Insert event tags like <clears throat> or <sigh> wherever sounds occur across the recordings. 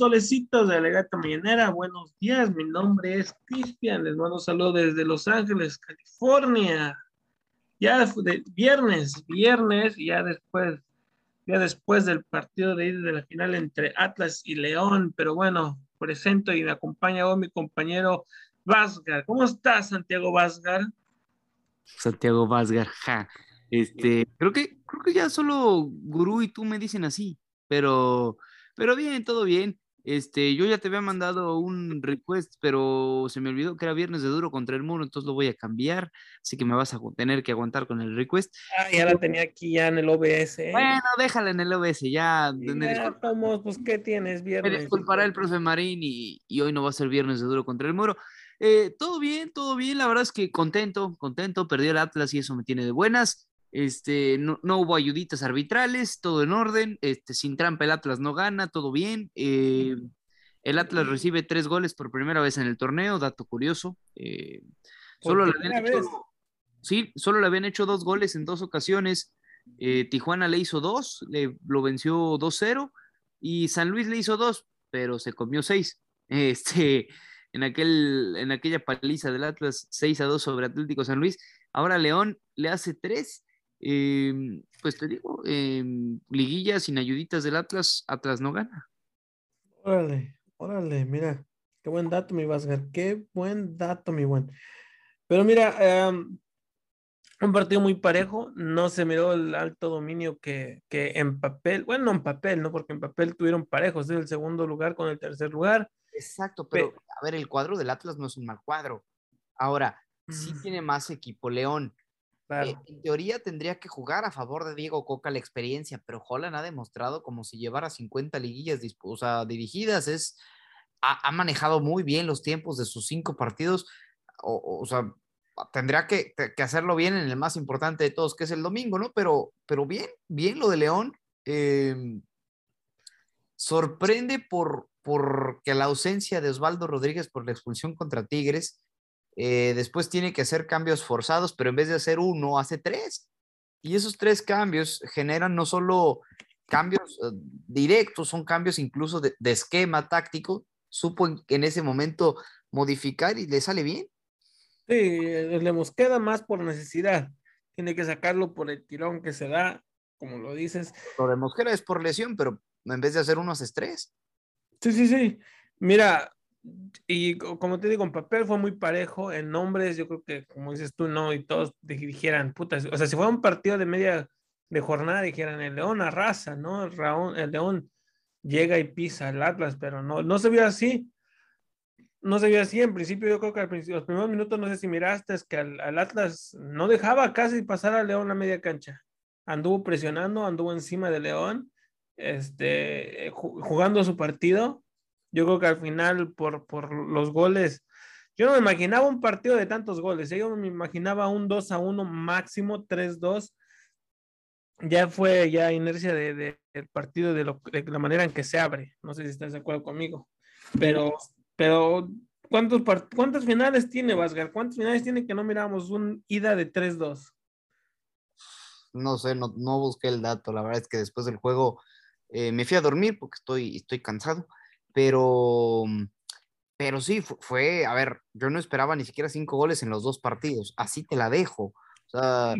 solecitos de Alegata Mañanera. Buenos días, mi nombre es Cristian. Les mando un saludo desde Los Ángeles, California. Ya de, de- viernes, viernes, ya después, ya después del partido de ida de la final entre Atlas y León. Pero bueno, presento y me acompaña hoy mi compañero Vázgar. ¿Cómo estás, Santiago Vázgar? Santiago Vázgar, ja. Este, creo que, creo que ya solo Gurú y tú me dicen así, pero, pero bien, todo bien. Este, yo ya te había mandado un request, pero se me olvidó que era viernes de duro contra el muro, entonces lo voy a cambiar, así que me vas a tener que aguantar con el request. Ah, ya la tenía aquí ya en el OBS. ¿eh? Bueno, déjala en el OBS, ya me, pues, ¿qué tienes me viernes? disculpará el profe Marín y, y hoy no va a ser viernes de duro contra el muro. Eh, todo bien, todo bien, la verdad es que contento, contento, perdió el Atlas y eso me tiene de buenas. Este, no, no hubo ayuditas arbitrales, todo en orden, este, sin trampa el Atlas no gana, todo bien. eh, el Atlas recibe tres goles por primera vez en el torneo, dato curioso. eh, solo le habían hecho, sí, solo le habían hecho dos goles en dos ocasiones. eh, Tijuana le hizo dos, le, lo venció 2-0 y San Luis le hizo dos, pero se comió seis. <laughs> Este, en, aquel, en aquella paliza del Atlas 6 a 2 sobre Atlético San Luis. Ahora León le hace tres. Eh, pues te digo, eh, liguilla sin ayuditas del Atlas, Atlas no gana. Órale, órale, mira, qué buen dato, mi Vázquez, qué buen dato, mi buen. Pero mira, em, un partido muy parejo, no se miró el alto dominio que, que en papel, bueno, no en papel, ¿no? Porque en papel tuvieron parejos, es el segundo lugar con el tercer lugar. Exacto, pero, a ver, el cuadro del Atlas no es un mal cuadro. Ahora, sí Mm. tiene más equipo León. Claro. Eh, en teoría tendría que jugar a favor de Diego Coca la experiencia, pero Holland ha demostrado como si llevara 50 liguillas o sea, dirigidas, es, ha, ha manejado muy bien los tiempos de sus cinco partidos, o, o sea, tendrá que, que- que hacerlo bien en el más importante de todos, que es el domingo, ¿no? Pero, pero bien, bien lo de León. eh, sorprende por, porque la ausencia de Osvaldo Rodríguez por la expulsión contra Tigres, eh, después tiene que hacer cambios forzados, pero en vez de hacer uno, hace tres. Y esos tres cambios generan no solo cambios eh, directos, son cambios incluso de, de esquema táctico. Supo en, en, ese momento modificar y le sale bien. Sí, le queda más por necesidad. Tiene que sacarlo por el tirón que se da, como lo dices. Lo de Mosquera es por lesión, pero en vez de hacer uno, haces tres. Sí, sí, sí. Mira, y como te digo, en papel fue muy parejo, en nombres yo creo que, como dices tú, no, y todos dijeran, puta, o sea, si fuera un partido de media de jornada, dijeran, el León arrasa, ¿no? El, Raón, el León llega y pisa el Atlas, pero no, no se vio así. No se vio así, en principio yo creo que al principio, los primeros minutos, no sé si miraste, es que al, al Atlas no dejaba casi pasar al León a media cancha. Anduvo presionando, anduvo encima de León, este, jugando su partido, yo creo que al final, por, por los goles, yo no me imaginaba un partido de tantos goles. ¿eh? Yo me imaginaba un 2 a 1 máximo, 3-2. Ya fue ya inercia del de, de partido de, la manera en que se abre. No sé si estás de acuerdo conmigo. Pero, pero ¿cuántos, ¿cuántos finales tiene Vázquez? ¿Cuántos finales tiene que no miramos un ida de 3-2? No sé, no, no, busqué el dato. La verdad es que después del juego eh, me fui a dormir porque estoy, estoy cansado pero, pero sí, fue, fue, a ver, yo no esperaba ni siquiera cinco goles en los dos partidos, así te la dejo, o sea,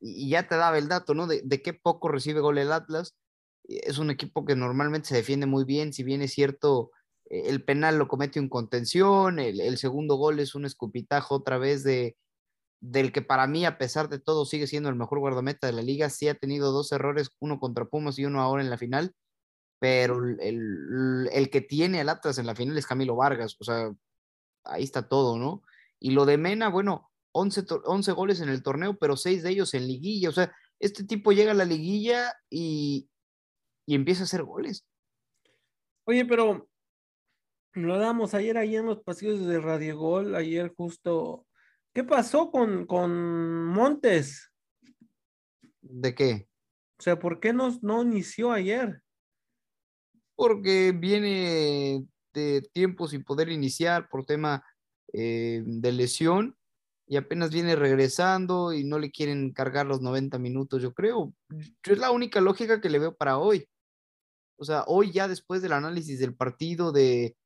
y ya te daba el dato, ¿no? De, de qué poco recibe gol el Atlas, es un equipo que normalmente se defiende muy bien, si bien es cierto, el penal lo comete un contención, el, el segundo gol es un escupitajo otra vez de, del que para mí, a pesar de todo, sigue siendo el mejor guardameta de la liga, sí ha tenido dos errores, uno contra Pumas y uno ahora en la final, pero el, el, que tiene al Atlas en la final es Camilo Vargas, o sea, ahí está todo, ¿no? Y lo de Mena, bueno, 11, 11 goles en el torneo, pero 6 de ellos en liguilla, o sea, este tipo llega a la liguilla y, y empieza a hacer goles. Oye, pero Lo damos ayer ahí en los pasillos de Radio Gol, ayer justo. ¿Qué pasó con, con Montes? ¿De qué? O sea, ¿por qué no, no inició ayer? Porque viene de tiempo sin poder iniciar por tema eh, de lesión y apenas viene regresando y no le quieren cargar los 90 minutos, yo creo. Yo es la única lógica que le veo para hoy. O sea, hoy ya después del análisis del partido, de,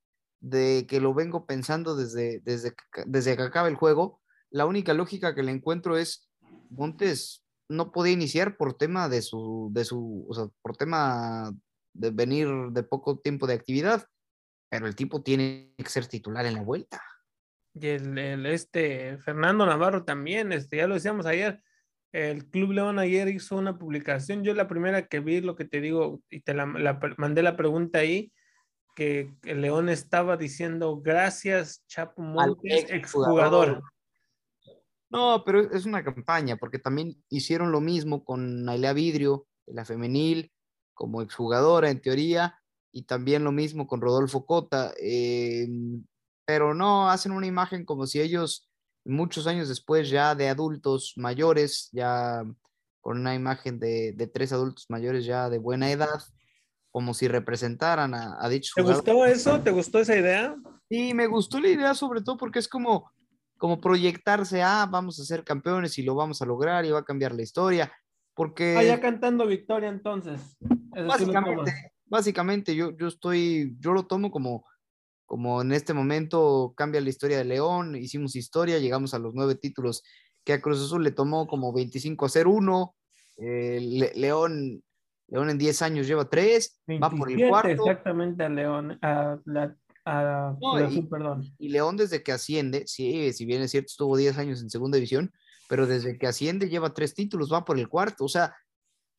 de que lo vengo pensando desde, desde, desde que acaba el juego, la única lógica que le encuentro es Montes no podía iniciar por tema de su, de su, o sea, por tema de venir de poco tiempo de actividad, pero el tipo tiene que ser titular en la vuelta. Y el, el, este Fernando Navarro también, este, ya lo decíamos ayer, el Club León ayer hizo una publicación, yo la primera que vi, lo que te digo, y te la, mandé la pregunta ahí, que el León estaba diciendo gracias Chapo Montes, exjugador. No, pero es- una campaña, porque también hicieron lo mismo con Nailea Vidrio, la femenil, como exjugadora en teoría, y también lo mismo con Rodolfo Cota, eh, pero no, hacen una imagen como si ellos, muchos años después, ya de adultos mayores, ya con una imagen de, de tres adultos mayores ya de buena edad, como si representaran a, a dichos ¿Te jugadores. gustó eso? ¿Te gustó esa idea? Sí, me gustó la idea sobre todo porque es como, como proyectarse, ah, vamos a ser campeones y lo vamos a lograr y va a cambiar la historia, porque ya cantando victoria entonces. Eso sí básicamente, tomas. básicamente yo, yo estoy, yo lo tomo como, como en este momento cambia la historia de León, hicimos historia, llegamos a los nueve títulos que a Cruz Azul le tomó como 25 a 0 uno, eh, Le- León, León en 10 años lleva tres, va por el 27 cuarto. exactamente a León, a, la, a No, Cruz y- Azul, perdón. Y León desde que asciende, sí, si bien es cierto, estuvo 10 años en segunda división, pero desde que asciende lleva tres títulos, va por el cuarto. O sea,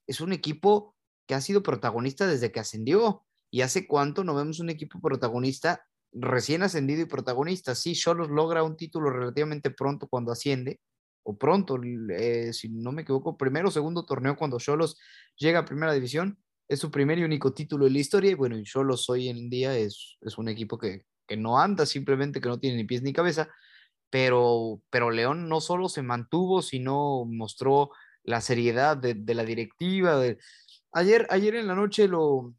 es un equipo que ha sido protagonista desde que ascendió. ¿Y hace cuánto no vemos un equipo protagonista recién ascendido y protagonista? Sí, Cholos logra un título relativamente pronto cuando asciende, o pronto, eh, si no me equivoco, primero o segundo torneo cuando Cholos llega a primera división. Es su primer y único título en la historia. Y bueno, Cholos hoy en día es, es un equipo que, que no anda, simplemente que no tiene ni pies ni cabeza. Pero, pero León no solo se mantuvo, sino mostró la seriedad de, la directiva. de- Ayer, ayer en la noche lo,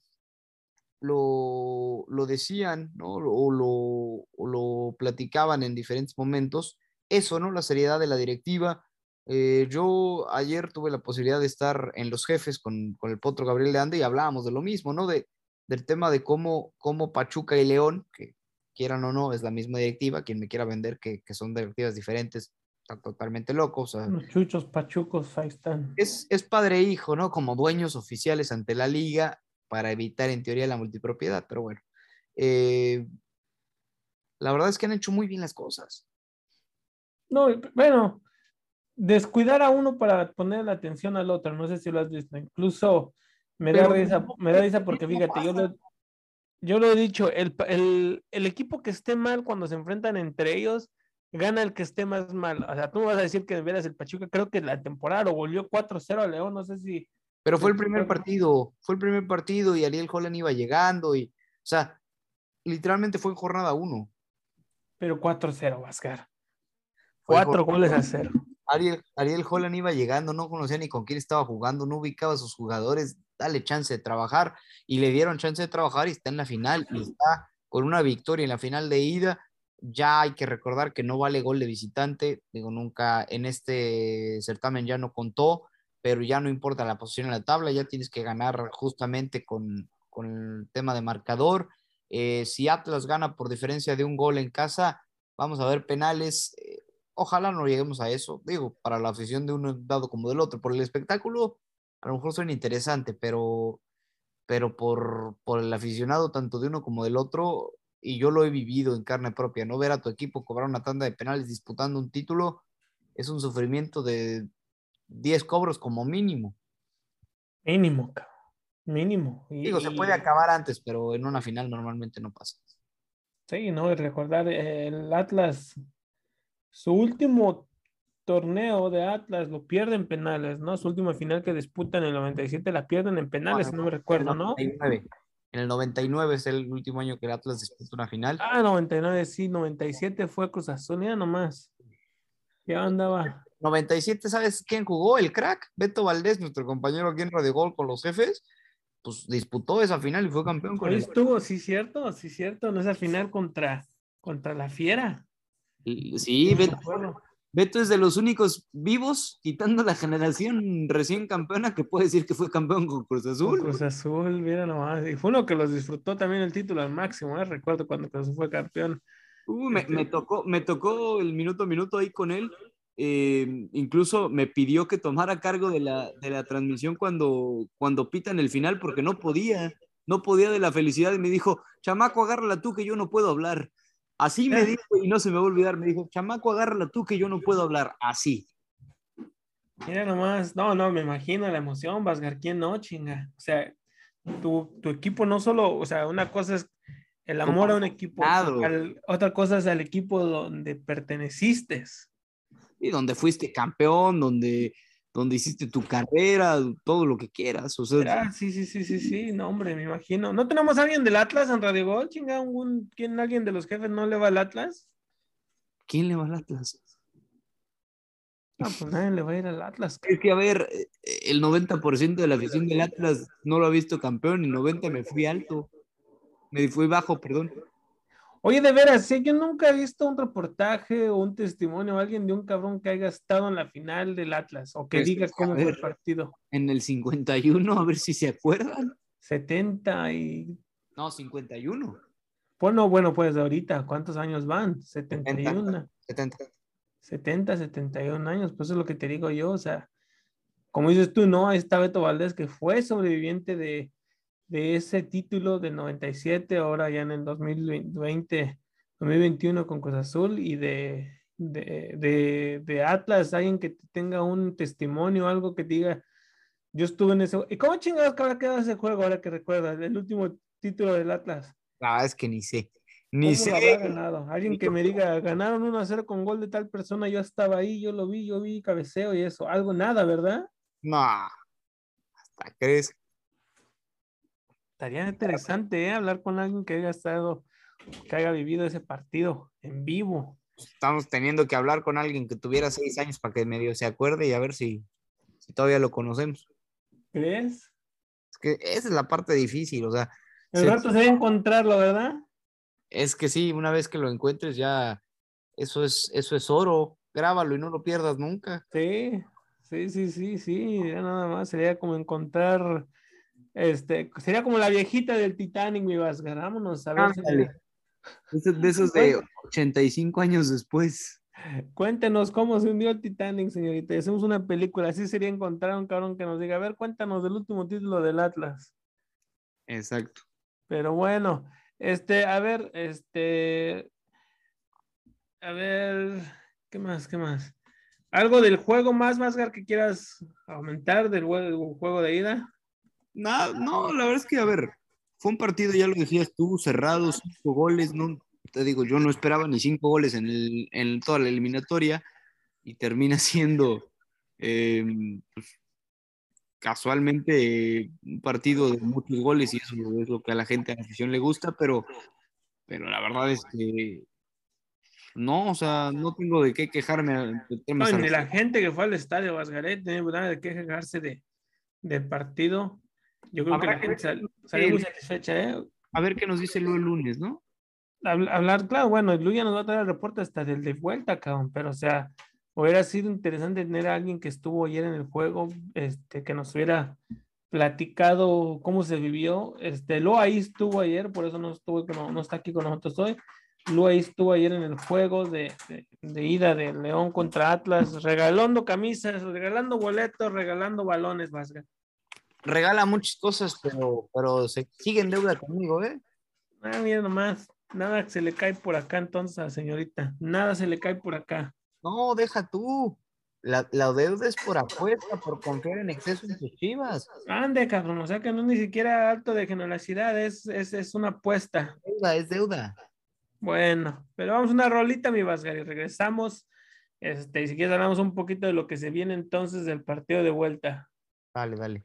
lo, lo decían, ¿no? O lo, lo platicaban en diferentes momentos. Eso, ¿no? La seriedad de la directiva. Eh, yo ayer tuve la posibilidad de estar en Los Jefes con, con el Potro Gabriel de Ande y hablábamos de lo mismo, ¿no? De, del tema de cómo, cómo Pachuca y León, que quieran o no, es la misma directiva, quien me quiera vender que, que son directivas diferentes, está totalmente loco, o sea, Los chuchos pachucos, ahí están. es, es padre e hijo, ¿no? Como dueños oficiales ante la liga para evitar en teoría la multipropiedad, pero bueno. eh, la verdad es que han hecho muy bien las cosas. No, bueno, descuidar a uno para poner la atención al otro, no sé si lo has visto, incluso me da risa, me da risa que porque fíjate, yo lo, yo lo he dicho, el, el, el equipo que esté mal cuando se enfrentan entre ellos, gana el que esté más mal. O sea, tú me vas a decir que veras el Pachuca, creo que la temporada lo volvió 4-0 a León, no sé si Pero fue el primer partido, fue el primer partido y Ariel Holland iba llegando y, o sea, literalmente fue en jornada uno. pero 4-0, Vascar. Cuatro goles a cero. Ariel, Ariel Holland iba llegando, no conocía ni con quién estaba jugando, no ubicaba a sus jugadores, dale chance de trabajar y le dieron chance de trabajar y está en la final y está con una victoria en la final de ida. Ya hay que recordar que no vale gol de visitante, digo, nunca en este certamen ya no contó, pero ya no importa la posición en la tabla, ya tienes que ganar justamente con, con el tema de marcador. Eh, si Atlas gana por diferencia de un gol en casa, vamos a ver penales. eh, ojalá no lleguemos a eso, digo, para la afición de uno dado como del otro, por el espectáculo, a lo mejor suena interesante, pero, pero por, por el aficionado tanto de uno como del otro, y yo lo he vivido en carne propia, no ver a tu equipo cobrar una tanda de penales disputando un título es un sufrimiento de 10 cobros como mínimo. Mínimo, cabrón. Mínimo. Y- Digo, se puede acabar antes, pero en una final normalmente no pasa. Sí, no, y recordar eh, el Atlas, su último torneo de Atlas lo pierde en penales, ¿no? Su última final que disputan en el 97 la pierden en penales, si no me recuerdo, ¿no? En En el 99 es el último año que el Atlas disputó una final. Ah, 99, sí, 97 fue Cruz Azul, ya nomás. Ya andaba. 97, ¿sabes quién jugó? El crack, Beto Valdés, nuestro compañero aquí en Radio Gol con los jefes, pues disputó esa final y fue campeón con Ahí el... estuvo, sí, cierto, sí, cierto, en esa final contra, contra la Fiera. Sí, Beto. Beto es de los únicos vivos, quitando la generación recién campeona, que puede decir que fue campeón con Cruz Con Azul. Cruz Azul, mira nomás. Y fue uno que los disfrutó también el título al máximo, ¿eh? Recuerdo cuando Cruz Azul fue campeón. Uh, me, me tocó, me tocó el minuto a minuto ahí con él. eh, incluso me pidió que tomara cargo de la, de la transmisión cuando, cuando pitan el final, porque no podía, no podía de la felicidad. Y me dijo, chamaco, agárrala tú que yo no puedo hablar. Así me dijo, y no se me va a olvidar, me dijo, chamaco, agárrala tú que yo no puedo hablar. Así. Mira nomás, no, no, me imagino la emoción, Vasgar, ¿quién no, chinga? O sea, tu, tu equipo no solo, o sea, una cosa es el amor a un equipo, al- otra cosa es al equipo donde perteneciste. Y donde fuiste campeón, donde, donde hiciste tu carrera, todo lo que quieras. O sea, Ah, sí, sí, sí, sí, sí, no, hombre, me imagino. ¿No tenemos a alguien del Atlas en Radio Gol, chinga? ¿Un, ¿Quién, alguien de los jefes no le va al Atlas? ¿quién le va al Atlas? No, pues nadie le va a ir al Atlas. Es que, a ver, eh, el 90% de la afición del Atlas no lo ha visto campeón y 90 me fui alto. Me fui bajo, perdón. Oye, de veras, sí, yo nunca he visto un reportaje o un testimonio o alguien de un cabrón que haya estado en la final del Atlas o que Pues, diga cómo fue el partido. En el 51, a ver si se acuerdan. 70 y... No, 51. Bueno, bueno, pues de ahorita, ¿cuántos años van? 71, 70. 70, 71 años, pues eso es lo que te digo yo, o sea, como dices tú, no, ahí está Beto Valdés que fue sobreviviente de, de ese título del 97, ahora ya en el 2020, 2021 con Cruz Azul y de, de, de, de Atlas, alguien que tenga un testimonio, algo que diga, yo estuve en ese, ¿y cómo chingados que habrá quedado ese juego ahora que recuerdas, el último título del Atlas? La verdad es que ni sé. Ni ¿Cómo lo habrá sé. ganado? Alguien que me diga, ganaron 1 a 0 con gol de tal persona, yo estaba ahí, yo lo vi, yo vi cabeceo y eso, algo, nada, ¿verdad? No. Hasta crees. Estaría interesante, ¿eh? Hablar con alguien que haya estado, que haya vivido ese partido en vivo. Estamos teniendo que hablar con alguien que tuviera seis años para que medio se acuerde y a ver si, si todavía lo conocemos. ¿Crees? Es que esa es la parte difícil, o sea, El Sí. rato sería encontrarlo, ¿verdad? es que sí, una vez que lo encuentres ya, eso es, eso es oro. Grábalo y no lo pierdas nunca. Sí, sí, sí, sí, sí, ya nada más sería como encontrar, este, sería como la viejita del Titanic, mi Vasgar, vámonos a ver si- de esos de 85 años después. Cuéntenos cómo se hundió el Titanic, señorita. y Hacemos una película. Así sería encontrar un cabrón que nos diga, a ver, cuéntanos del último título del Atlas. Exacto. Pero bueno, este, a ver, este, a ver, ¿qué más? ¿Qué más? ¿Algo del juego más, Masgar, que quieras aumentar del juego de ida? No, no, la verdad es que, a ver, fue un partido, ya lo decías tú, cerrado, cinco goles, no, te digo, yo no esperaba ni cinco goles en, el, en toda la eliminatoria y termina <laughs> siendo eh, pues, casualmente eh, un partido de muchos goles y eso es lo que a la gente, a la afición le gusta, pero, pero la verdad es que no, o sea, no tengo de qué quejarme. de No, temas ni la gente que fue al estadio Vasgaret tiene nada de qué quejarse de, del partido. Yo creo que la gente sal- salió el- muy satisfecha, ¿eh? A ver qué nos dice luego el lunes, ¿no? Habl- hablar, claro, bueno, Luya nos va a traer el reporte hasta del de vuelta, cabrón, pero o sea, hubiera sido interesante tener a alguien que estuvo ayer en el juego, este, que nos hubiera platicado cómo se vivió. Este, Lo ahí estuvo ayer, por eso no estuvo, con- no está aquí con nosotros hoy. Lo ahí estuvo ayer en el juego de, de, de ida de León contra Atlas, regalando camisas, regalando boletos, regalando balones, Vasga. Regala muchas cosas, pero, pero se sigue en deuda conmigo, ¿eh? Ah, mira nomás, nada se le cae por acá entonces a la señorita, nada se le cae por acá. No, deja tú. La, la deuda es por apuesta, por confiar en exceso en tus chivas. Ande, cabrón, o sea que no es ni siquiera alto de generosidad, es, es, es una apuesta. Deuda es deuda. Bueno, pero vamos una rolita, mi Vasgar, y regresamos. Este, y si quieres hablamos un poquito de lo que se viene entonces del partido de vuelta. Dale, dale.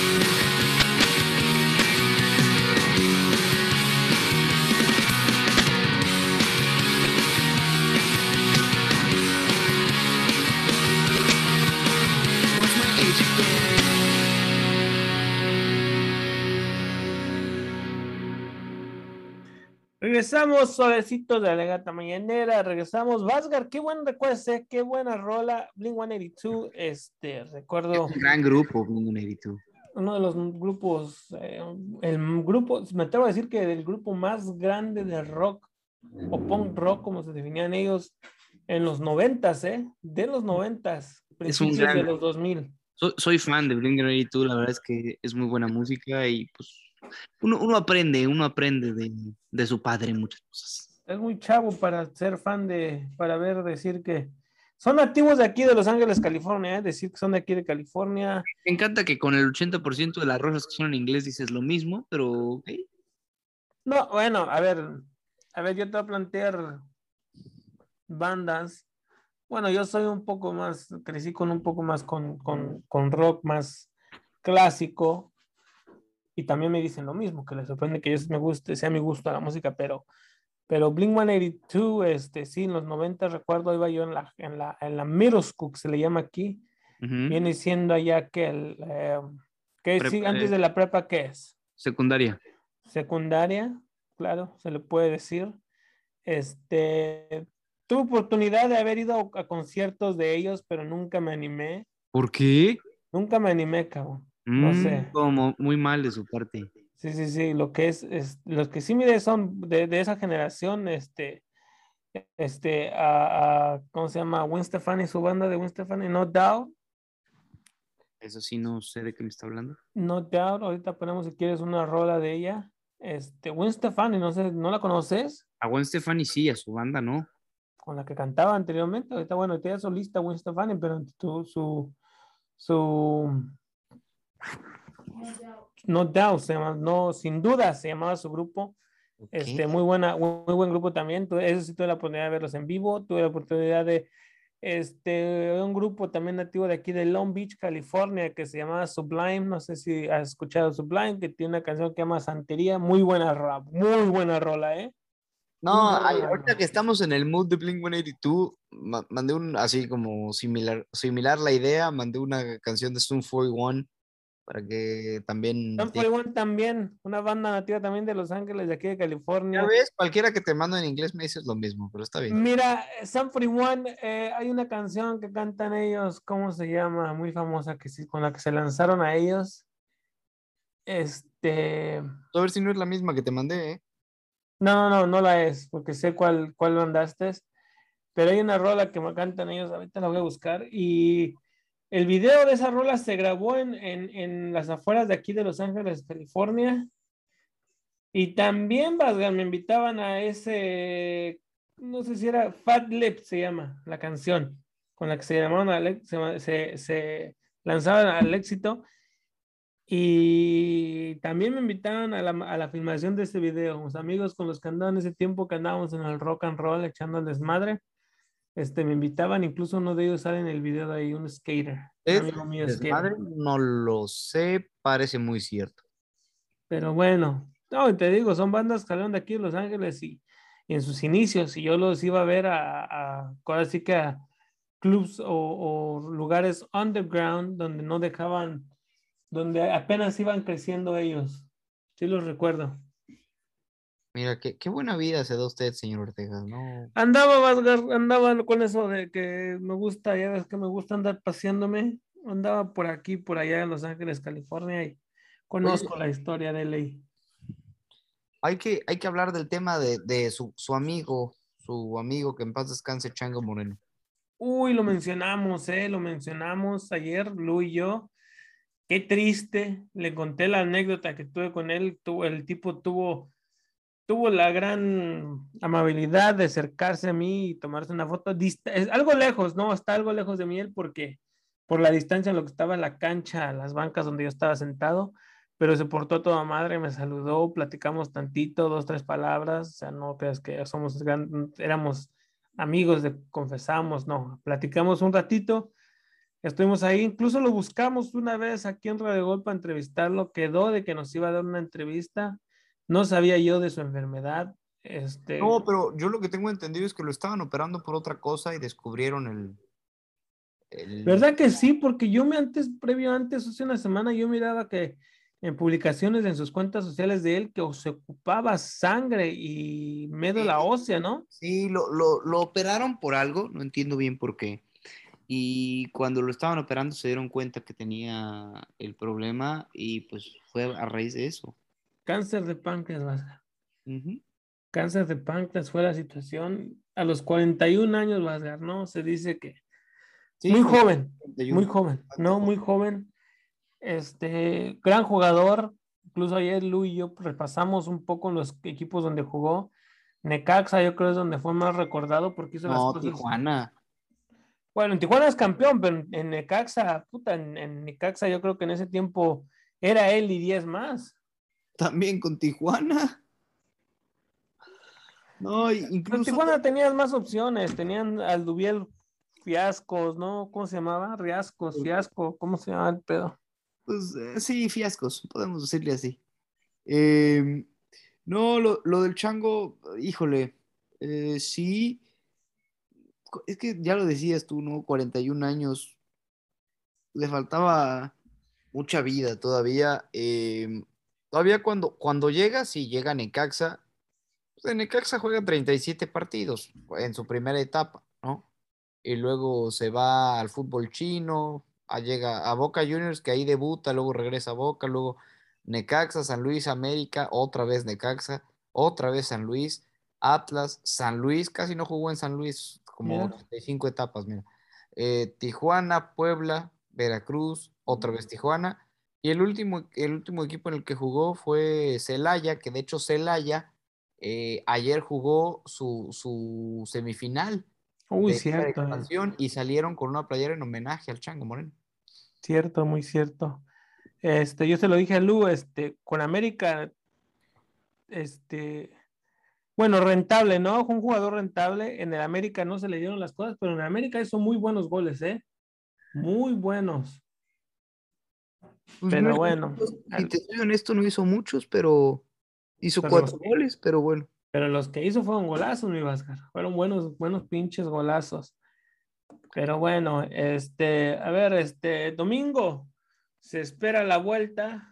Regresamos suavecitos de la gata mañanera, regresamos. Vasgar, qué buen recuerdo, eh, qué buena rola. Blink 182, este, recuerdo Es un gran grupo, Blink-182. uno de los grupos, eh, el grupo, me atrevo a decir que el grupo más grande de rock o punk rock, como se definían ellos, en los noventas, ¿eh? De los noventas, principios gran- de los 2000. Soy, soy fan de Blink-182, la verdad es que es muy buena música y pues uno, uno aprende, uno aprende de, de su padre muchas cosas. Es muy chavo para ser fan de, para ver, decir que son nativos de aquí, de Los Ángeles, California, ¿eh? decir que son de aquí de California. Me encanta que con el 80% de las rosas que son en inglés dices lo mismo, pero. No, bueno, a ver, a ver, yo te voy a plantear bandas. Bueno, yo soy un poco más, crecí con un poco más con, con, con rock más clásico y también me dicen lo mismo, que les sorprende que yo me guste, sea mi gusto la música, pero, pero Blink 182, este, sí, en los 90 recuerdo, iba yo en la, en la, en la middle school, que se le llama aquí, viene siendo allá que el, eh, que sí, antes eh. de la prepa, ¿qué es? Secundaria. secundaria, claro, se le puede decir. Este, tuve oportunidad de haber ido a conciertos de ellos, pero nunca me animé. ¿Por qué? Nunca me animé, cabrón. No Mm, sé. Como muy mal de su parte. Sí, sí, sí. Lo que es, es los que sí mire son de, de esa generación, este, este, a, a- ¿cómo se llama? Gwen Stefani, su banda de Gwen Stefani, No Doubt. Eso sí, no sé de qué me está hablando. No Doubt. Ahorita ponemos si quieres una rola de ella. Este, Gwen Stefani, no sé, ¿no la conoces? A Gwen Stefani sí, a su banda no. con la que cantaba anteriormente. Ahorita, bueno, es solista Gwen Stefani, pero su, su, no doubt, se llama, no, sin duda se llamaba su grupo. Este, muy buena, muy buen grupo también. Eso sí tuve la oportunidad de verlos en vivo. Tuve la oportunidad de, este, un grupo también nativo de aquí de Long Beach, California, que se llamaba Sublime. No sé si has escuchado Sublime, que tiene una canción que se llama Santería. Muy buena rola, muy buena rola, ¿eh? No, ay, ahorita que estamos en el mood de Blink 182, ma- mandé un así como similar, similar la idea, mandé una canción de Stone 41 para que también. Sun 41 también, una banda nativa también de Los Ángeles, de aquí de Ya California. ves, cualquiera que te mando en inglés me dices lo mismo, pero está bien. Mira, Sun 41, eh, hay una canción que cantan ellos, ¿cómo se llama? Muy famosa, que sí, con la que se lanzaron a ellos. Este, A ver si no es la misma que te mandé, ¿eh? no, no, no, no la es, porque sé cuál, cuál mandaste. pero hay una rola que me cantan ellos, ahorita la voy a buscar, y el video de esa rola se grabó en, en, en las afueras de aquí de Los Ángeles, California, y también, Vasgar, me invitaban a ese, no sé si era Fat Lip, se llama la canción, con la que se llamaron, al, se, se, lanzaban al éxito. Y también me invitaron a la, a la, filmación de este video. Los amigos con los que andaban ese tiempo que andábamos en el rock and roll echando el desmadre, este, me invitaban. Incluso uno de ellos sale en el video de ahí, un skater. ¿Es un amigo mío desmadre? skater. No lo sé, parece muy cierto. Pero bueno, no, te digo, son bandas que salieron de aquí de Los Ángeles y, y, en sus inicios, y yo los iba a ver a, a ahora sí que a clubs o, o lugares underground donde no dejaban donde apenas iban creciendo ellos. Sí los recuerdo. Mira, qué, qué buena vida se da usted, señor Ortega, ¿no? Andaba, andaba con eso de que me gusta, ya ves que me gusta andar paseándome. Andaba por aquí, por allá en Los Ángeles, California, y conozco Oye, la historia de ley. Hay que, hay que hablar del tema de, de su, su, amigo, su amigo que en paz descanse, Chango Moreno. Uy, lo mencionamos, eh, lo mencionamos ayer, Lu y yo qué triste. Le conté la anécdota que tuve con él. Tuvo, el tipo tuvo, tuvo la gran amabilidad de acercarse a mí y tomarse una foto. Es algo lejos, ¿no? Está algo lejos de mí él porque por la distancia en lo que estaba la cancha, las bancas donde yo estaba sentado, pero se portó toda madre, me saludó, platicamos tantito, dos, tres palabras. O sea, no creas que somos, éramos amigos, de, confesamos, no, platicamos un ratito Estuvimos ahí, incluso lo buscamos una vez aquí en Radio Gol para entrevistarlo, quedó de que nos iba a dar una entrevista, no sabía yo de su enfermedad. Este... No, pero yo lo que tengo entendido es que lo estaban operando por otra cosa y descubrieron el... el... ¿Verdad que sí? Porque yo me antes, previo antes, hace una semana, yo miraba que en publicaciones en sus cuentas sociales de él que se ocupaba sangre y médula sí, ósea, ¿no? Sí, lo, lo, lo operaron por algo, no entiendo bien por qué y cuando lo estaban operando se dieron cuenta que tenía el problema y pues fue a raíz de eso. Cáncer de páncreas. Uh -huh. Cáncer de páncreas fue la situación a los 41 años, Vasgar, ¿no? Se dice que sí, muy joven, 41. muy joven, ¿no? Muy joven. Este, gran jugador. Incluso ayer Lu y yo repasamos un poco los equipos donde jugó. Necaxa, yo creo es donde fue más recordado porque hizo no, las cosas. Tijuana. Bueno, en Tijuana es campeón, pero en Necaxa, puta, en, en, Necaxa yo creo que en ese tiempo era él y 10 más. También con Tijuana. No, incluso. En Tijuana tenías más opciones, tenían al Dubiel Fiascos, ¿no? ¿Cómo se llamaba? Riascos, Fiasco, ¿cómo se llama el pedo? Pues eh, sí, Fiascos, podemos decirle así. Eh, no, lo, lo, del chango, híjole, eh, sí es que ya lo decías tú, ¿no? 41 años, le faltaba mucha vida todavía. Eh, todavía cuando, cuando llega, si llega Necaxa, pues Necaxa juega 37 partidos en su primera etapa, ¿no? Y luego se va al fútbol chino, a, llega a Boca Juniors, que ahí debuta, luego regresa a Boca, luego Necaxa, San Luis, América, otra vez Necaxa, otra vez San Luis, Atlas, San Luis, casi no jugó en San Luis, como mira. 35 etapas, mira. Eh, Tijuana, Puebla, Veracruz, otra vez Tijuana. Y el último, el último equipo en el que jugó fue Celaya, que de hecho Celaya eh, ayer jugó su, su semifinal. Uy, cierto. y salieron con una playera en homenaje al Chango Moreno. Cierto, muy cierto. Este, yo se lo dije a Lu, este, con América, este, bueno, rentable, ¿no? Un jugador rentable. En el América no se le dieron las cosas, pero en el América hizo muy buenos goles, ¿eh? Muy buenos. Pues pero no, bueno. Si te soy honesto, no hizo muchos, pero hizo pero cuatro los, goles, pero bueno. Pero los que hizo fueron golazos, mi Vázquez. Fueron buenos, buenos pinches golazos. Pero bueno, este, a ver, este, domingo se espera la vuelta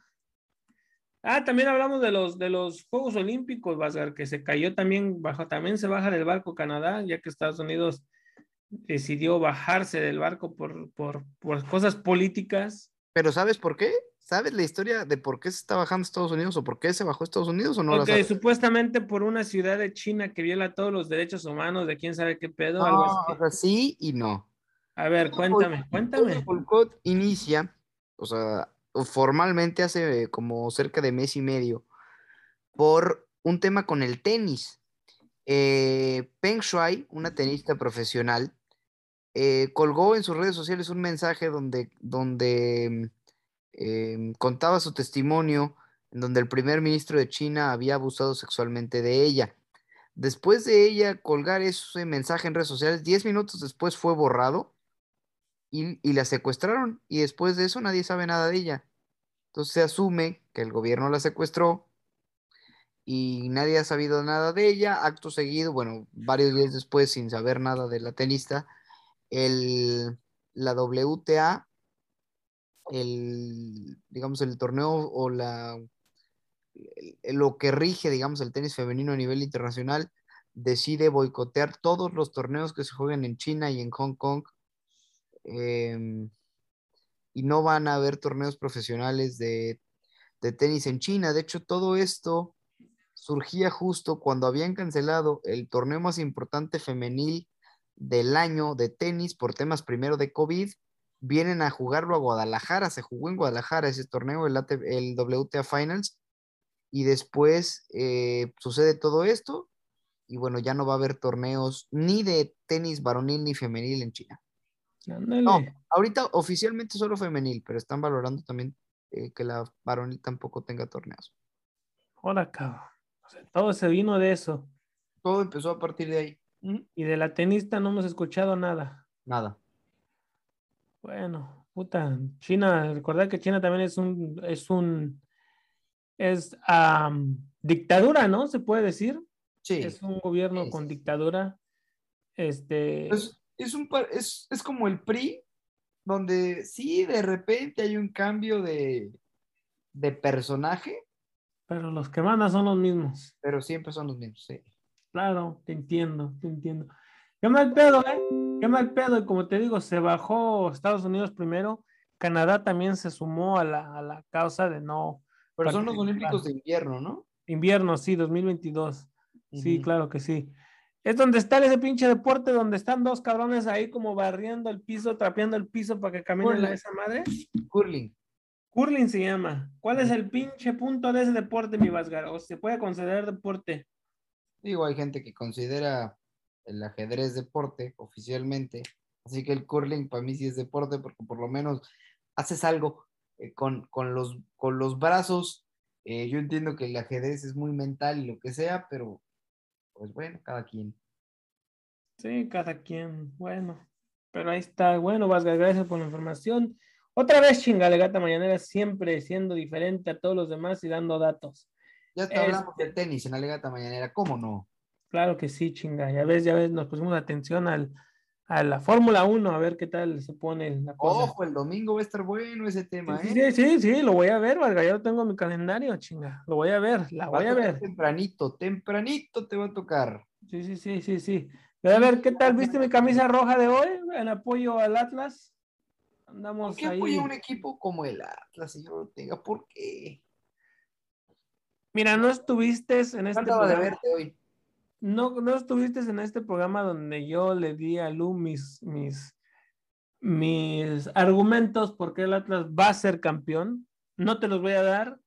Ah, también hablamos de los, de los Juegos Olímpicos, Vázquez, que se cayó también, bajo, también se baja del barco Canadá, ya que Estados Unidos decidió bajarse del barco por, por, por cosas políticas. Pero ¿sabes por qué? ¿Sabes la historia de por qué se está bajando Estados Unidos o por qué se bajó Estados Unidos o no la Ok, sabes? supuestamente por una ciudad de China que viola todos los derechos humanos de quién sabe qué pedo, algo así. o sea, sí y no. A ver, cuéntame, cuéntame. el boicot inicia, o sea, formalmente hace como cerca de mes y medio, por un tema con el tenis. Eh, Peng Shuai, una tenista profesional, eh, colgó en sus redes sociales un mensaje donde, donde eh, contaba su testimonio, en donde el primer ministro de China había abusado sexualmente de ella. Después de ella colgar ese mensaje en redes sociales, 10 minutos después fue borrado y, y la secuestraron y después de eso nadie sabe nada de ella. Entonces se asume que el gobierno la secuestró y nadie ha sabido nada de ella. Acto seguido, bueno, varios días después, sin saber nada de la tenista, el, la WTA, el, digamos, el torneo o la, lo que rige, digamos, el tenis femenino a nivel internacional, decide boicotear todos los torneos que se jueguen en China y en Hong Kong. em, y no van a haber torneos profesionales de, de tenis en China. De hecho, todo esto surgía justo cuando habían cancelado el torneo más importante femenil del año de tenis por temas primero de COVID. Vienen a jugarlo a Guadalajara, se jugó en Guadalajara ese torneo, el, AT el WTA Finals, y después eh, sucede todo esto, y bueno, ya no va a haber torneos ni de tenis varonil ni femenil en China. Ándale. No, ahorita oficialmente solo femenil, pero están valorando también eh, que la varonil tampoco tenga torneos. Ahora, cabrón. O sea, todo se vino de eso. Todo empezó a partir de ahí. Y de la tenista no hemos escuchado nada. Nada. Bueno, puta, China, recordad que China también es un, es un, es dictadura, ¿no? Se puede decir. Sí. Es un gobierno con dictadura. Este, Es, es, un, es, es como el PRI, donde sí, de repente hay un cambio de, de personaje, pero los que mandan son los mismos. pero siempre son los mismos. Sí. Claro, te entiendo, te entiendo. Qué mal pedo, ¿eh? Qué mal pedo. Y como te digo, se bajó Estados Unidos primero. Canadá también se sumó a la, a la causa de no. Pero son los. Olímpicos de invierno, ¿no? Invierno, sí, 2022. Sí, Ujú. claro que sí. Es donde está ese pinche deporte donde están dos cabrones ahí como barriendo el piso, trapeando el piso para que camine la Curling. esa madre. Curling. Curling se llama. ¿Cuál es el pinche punto de ese deporte, mi Vasgar? ¿O se puede considerar deporte? Digo, hay gente que considera el ajedrez deporte oficialmente, así que el curling para mí sí es deporte porque por lo menos haces algo eh, con, con los, con los brazos. Eh, yo entiendo que el ajedrez es muy mental y lo que sea, pero pues bueno, cada quien. Sí, cada quien. Bueno, pero ahí está. Bueno, Vasgar, gracias por la información. Otra vez, chingale gata mañanera, siempre siendo diferente a todos los demás y dando datos. Ya Es- hablamos de tenis en la legata mañanera, ¿cómo no? Claro que sí, chinga. Ya ves, ya ves, nos pusimos atención al, a la Fórmula 1, a ver qué tal se pone la cosa. Ojo, el domingo va a estar bueno ese tema, Sí, ¿eh? sí, sí, sí, lo voy a ver, Vargas, ya lo tengo en mi calendario, chinga. Lo voy a ver, la Va voy a ver. Tempranito, tempranito te va a tocar. Sí, sí, sí, sí, sí. Voy a ver qué tal, ¿viste mi camisa roja de hoy en apoyo al Atlas? ¿Por Andamos qué ahí. apoya un equipo como el Atlas, señor Ortega? ¿Por qué? Mira, no estuviste en este Trataba de programa. verte hoy. No, no estuviste en este programa donde yo le di a Lu mis, mis, mis argumentos porque el Atlas va a ser campeón. No te los voy a dar.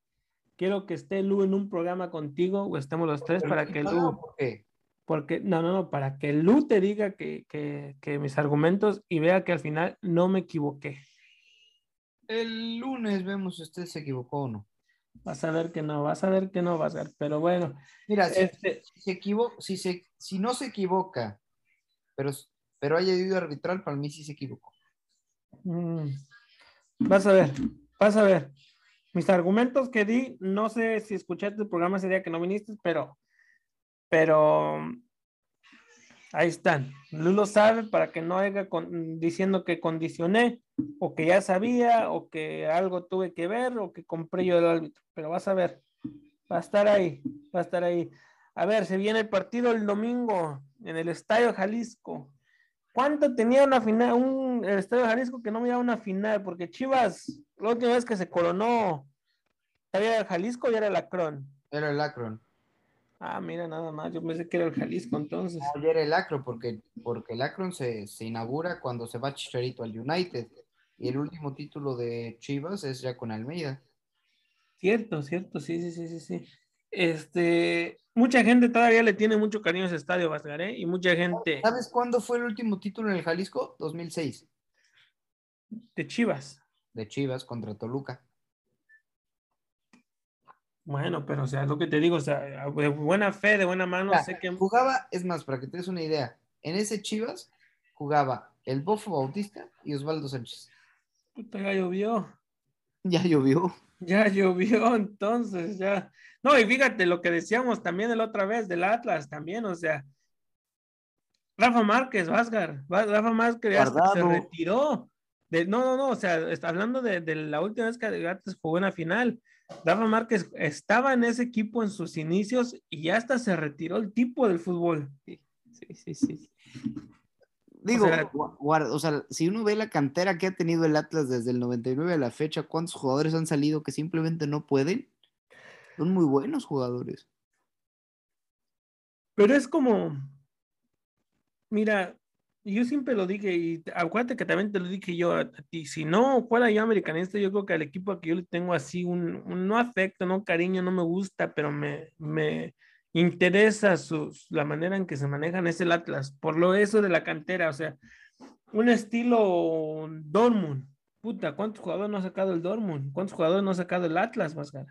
Quiero que esté Lu en un programa contigo o estemos los tres para que Lu, ¿por qué? porque no, no, no, para que Lu te diga que, que, que mis argumentos y vea que al final no me equivoqué. El lunes vemos si usted se equivocó o no. Vas a ver que no, vas a ver que no vas a ver, pero bueno, Mira, si, este, si se equivo- si, se, si no se equivoca, pero, pero haya ido arbitral, para mí sí se equivocó. Mm. Vas a ver, vas a ver. Mis argumentos que di, no sé si escuchaste el programa ese día que no viniste, pero, pero ahí están. Lu lo sabe para que no haya con- diciendo que condicioné o que ya sabía o que algo tuve que ver o que compré yo el árbitro. Pero vas a ver, va a estar ahí, va a estar ahí. A ver, se viene el partido el domingo en el Estadio Jalisco. ¿Cuánto tenía una final, un, el Estadio Jalisco que no miraba una final, porque Chivas, la última vez que se coronó, ¿había Jalisco y era el Acron? Era el Akron. Ah, mira, nada más, yo pensé que era el Jalisco entonces. Era el Akron, porque, porque el Akron se, se inaugura cuando se va Chicharito al United. Y el último título de Chivas es ya con Almeida. Cierto, cierto, sí, sí, sí, sí, sí. Este, mucha gente todavía le tiene mucho cariño a ese estadio, Vasgaré, y mucha gente ¿Sabes cuándo fue el último título en el Jalisco? 2006, de Chivas. de Chivas contra Toluca. Bueno, pero o sea, lo que te digo, o sea, de buena fe, de buena mano, sé que Jugaba, es más, para que te des una idea, en ese Chivas jugaba el Bofo Bautista y Osvaldo Sánchez. puta, ya llovió. Ya llovió. Ya llovió, entonces ya. No, y fíjate lo que decíamos también la otra vez del Atlas también, o sea, Rafa Márquez, Va- Rafa Márquez hasta se retiró. De, no, no, no, o sea, está hablando de, de la última vez que Atlas jugó una final. Rafa Márquez estaba en ese equipo en sus inicios y ya hasta se retiró el tipo del fútbol. Sí, sí, sí. Digo, sea- gua- guarda- o sea, si uno ve la cantera que ha tenido el Atlas desde el 99 a la fecha, ¿cuántos jugadores han salido que simplemente no pueden? Son muy buenos jugadores. Pero es como, mira, yo siempre lo dije y acuérdate que también te lo dije yo a, ti, si no fuera yo americanista, yo creo que al equipo que yo le tengo así un, un no afecto, no cariño, no me gusta, pero me, me interesa sus, la manera en que se manejan es el Atlas, por lo eso de la cantera, o sea, un estilo Dortmund, puta, ¿cuántos jugadores no ha sacado el Dortmund? ¿Cuántos jugadores no ha sacado el Atlas, Vasgar?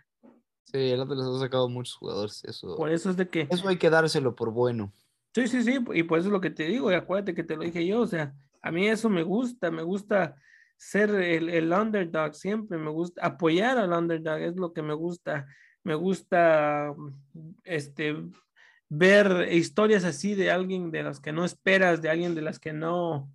Sí, el Atlas ha sacado muchos jugadores. Eso, Por eso es de que... eso hay que dárselo por bueno. Sí, sí, sí, y por eso es lo que te digo, y acuérdate que te lo dije yo, o sea, a mí eso me gusta, me gusta ser el, el underdog siempre, me gusta apoyar al underdog, es lo que me gusta, me gusta este ver historias así de alguien de las que no esperas, de alguien de las que no,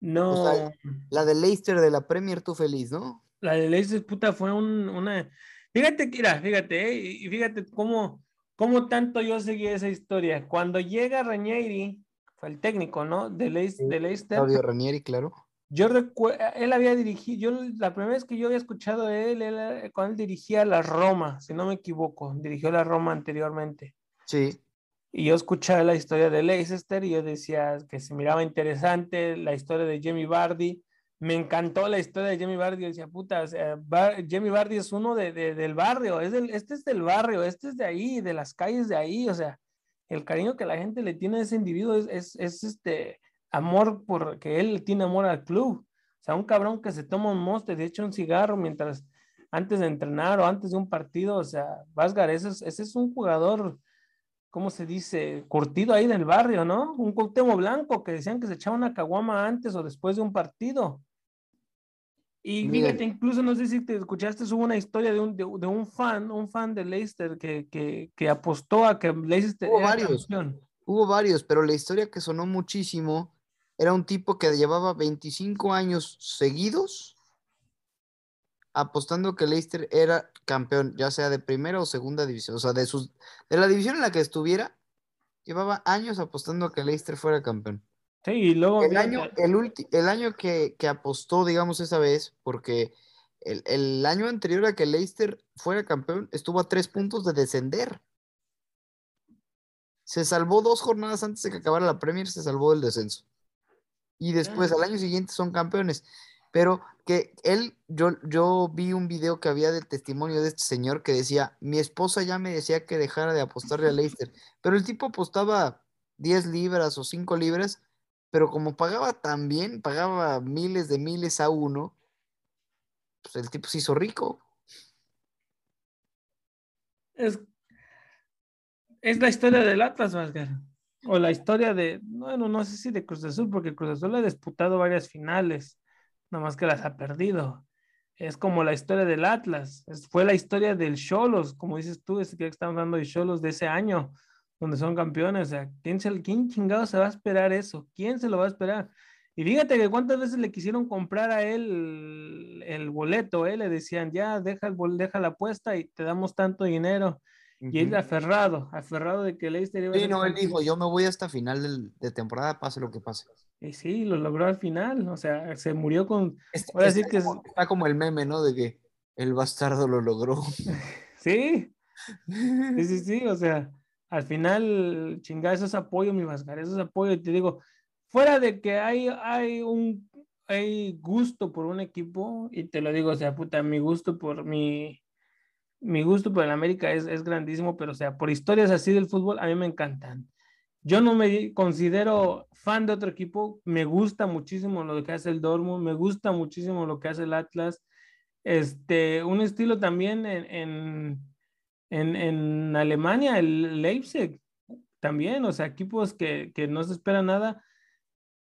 no, O sea, La de Leicester de la Premier, tú feliz, ¿no? la de Leicester, puta, fue un- una, fíjate, mira, fíjate, eh, y y fíjate cómo, cómo tanto yo seguí esa historia, cuando llega Ranieri, fue el técnico, ¿no? De, Leis- Sí, de Leicester. Claudio Ranieri, claro. Yo recuerdo, él había dirigido, yo la primera vez que yo había escuchado de él, era cuando él dirigía la Roma, si no me equivoco, dirigió la Roma anteriormente. Sí. Y yo escuchaba la historia de Leicester y yo decía que se miraba interesante la historia de Jamie Vardy. Me encantó la historia de Vardy. Yo decía, puta, o sea, Bar- Jamie Vardy es uno de, de- del barrio, es del, este es del barrio, este es de ahí, de las calles de ahí. O sea, el cariño que la gente le tiene a ese individuo es, es, es este amor porque él tiene amor al club. O sea, un cabrón que se toma un monster, de hecho un cigarro mientras antes de entrenar o antes de un partido. O sea, es, ese es un jugador ¿cómo se dice? Curtido ahí del barrio, ¿no? Un Cuauhtémoc Blanco que decían que se echaba una caguama antes o después de un partido. Y Mira. fíjate, incluso no sé si te escuchaste, hubo una historia de un, de, de un fan, un fan de Leicester que, que, que apostó a que Leicester Hubo varios. campeón. Hubo varios, pero la historia que sonó muchísimo era un tipo que llevaba 25 años seguidos apostando que Leicester era campeón, ya sea de primera o segunda división, o sea, de sus de la división en la que estuviera, llevaba años apostando a que Leicester fuera campeón. Sí, y luego El año, el ulti- el año que, que apostó, digamos, esa vez, porque el, el año anterior a que Leicester fuera campeón, estuvo a tres puntos de descender. Se salvó dos jornadas antes de que acabara la Premier, se salvó del descenso. Y después, Ah. al año siguiente, son campeones. Pero que él, yo, yo vi un video que había del testimonio de este señor que decía, mi esposa ya me decía que dejara de apostarle a Leicester. Pero el tipo apostaba 10 libras o 5 libras, pero como pagaba tan bien, pagaba miles de miles a uno, pues el tipo se hizo rico. es, es la historia del Atlas, Vázquez. O la historia de, bueno, no sé si de Cruz Azul, porque Cruz Azul ha disputado varias finales, nada más que las ha perdido. Es como la historia del Atlas, es- fue la historia del Cholos, como dices tú, es que estamos hablando de Cholos de ese año, donde son campeones. O sea, ¿quién, se, ¿quién chingado se va a esperar eso? ¿Quién se lo va a esperar? Y fíjate que cuántas veces le quisieron comprar a él el, el boleto, ¿eh? le decían, ya, deja, el bol- deja la apuesta y te damos tanto dinero. Y él aferrado, aferrado de que Leicester iba a Sí, no, él dijo, yo me voy hasta final del- de temporada, pase lo que pase. Y sí, lo logró al final. O sea, se murió con. Está, Ahora está sí que es- como, está como el meme, ¿no? De que el bastardo lo logró. <laughs> Sí, sí, sí, sí. O sea, al final, chingada, eso es apoyo, mi Vasgar, eso es apoyo. Y te digo, fuera de que hay, hay un hay gusto por un equipo, y te lo digo, o sea, puta, mi gusto por mi. Mi gusto por el América es, es grandísimo, pero o sea, por historias así del fútbol, a mí me encantan. Yo no me considero fan de otro equipo, me gusta muchísimo lo que hace el Dortmund, me gusta muchísimo lo que hace el Atlas. Este, un estilo también en, en, en Alemania, el Leipzig, también, o sea, equipos que, que no se espera nada.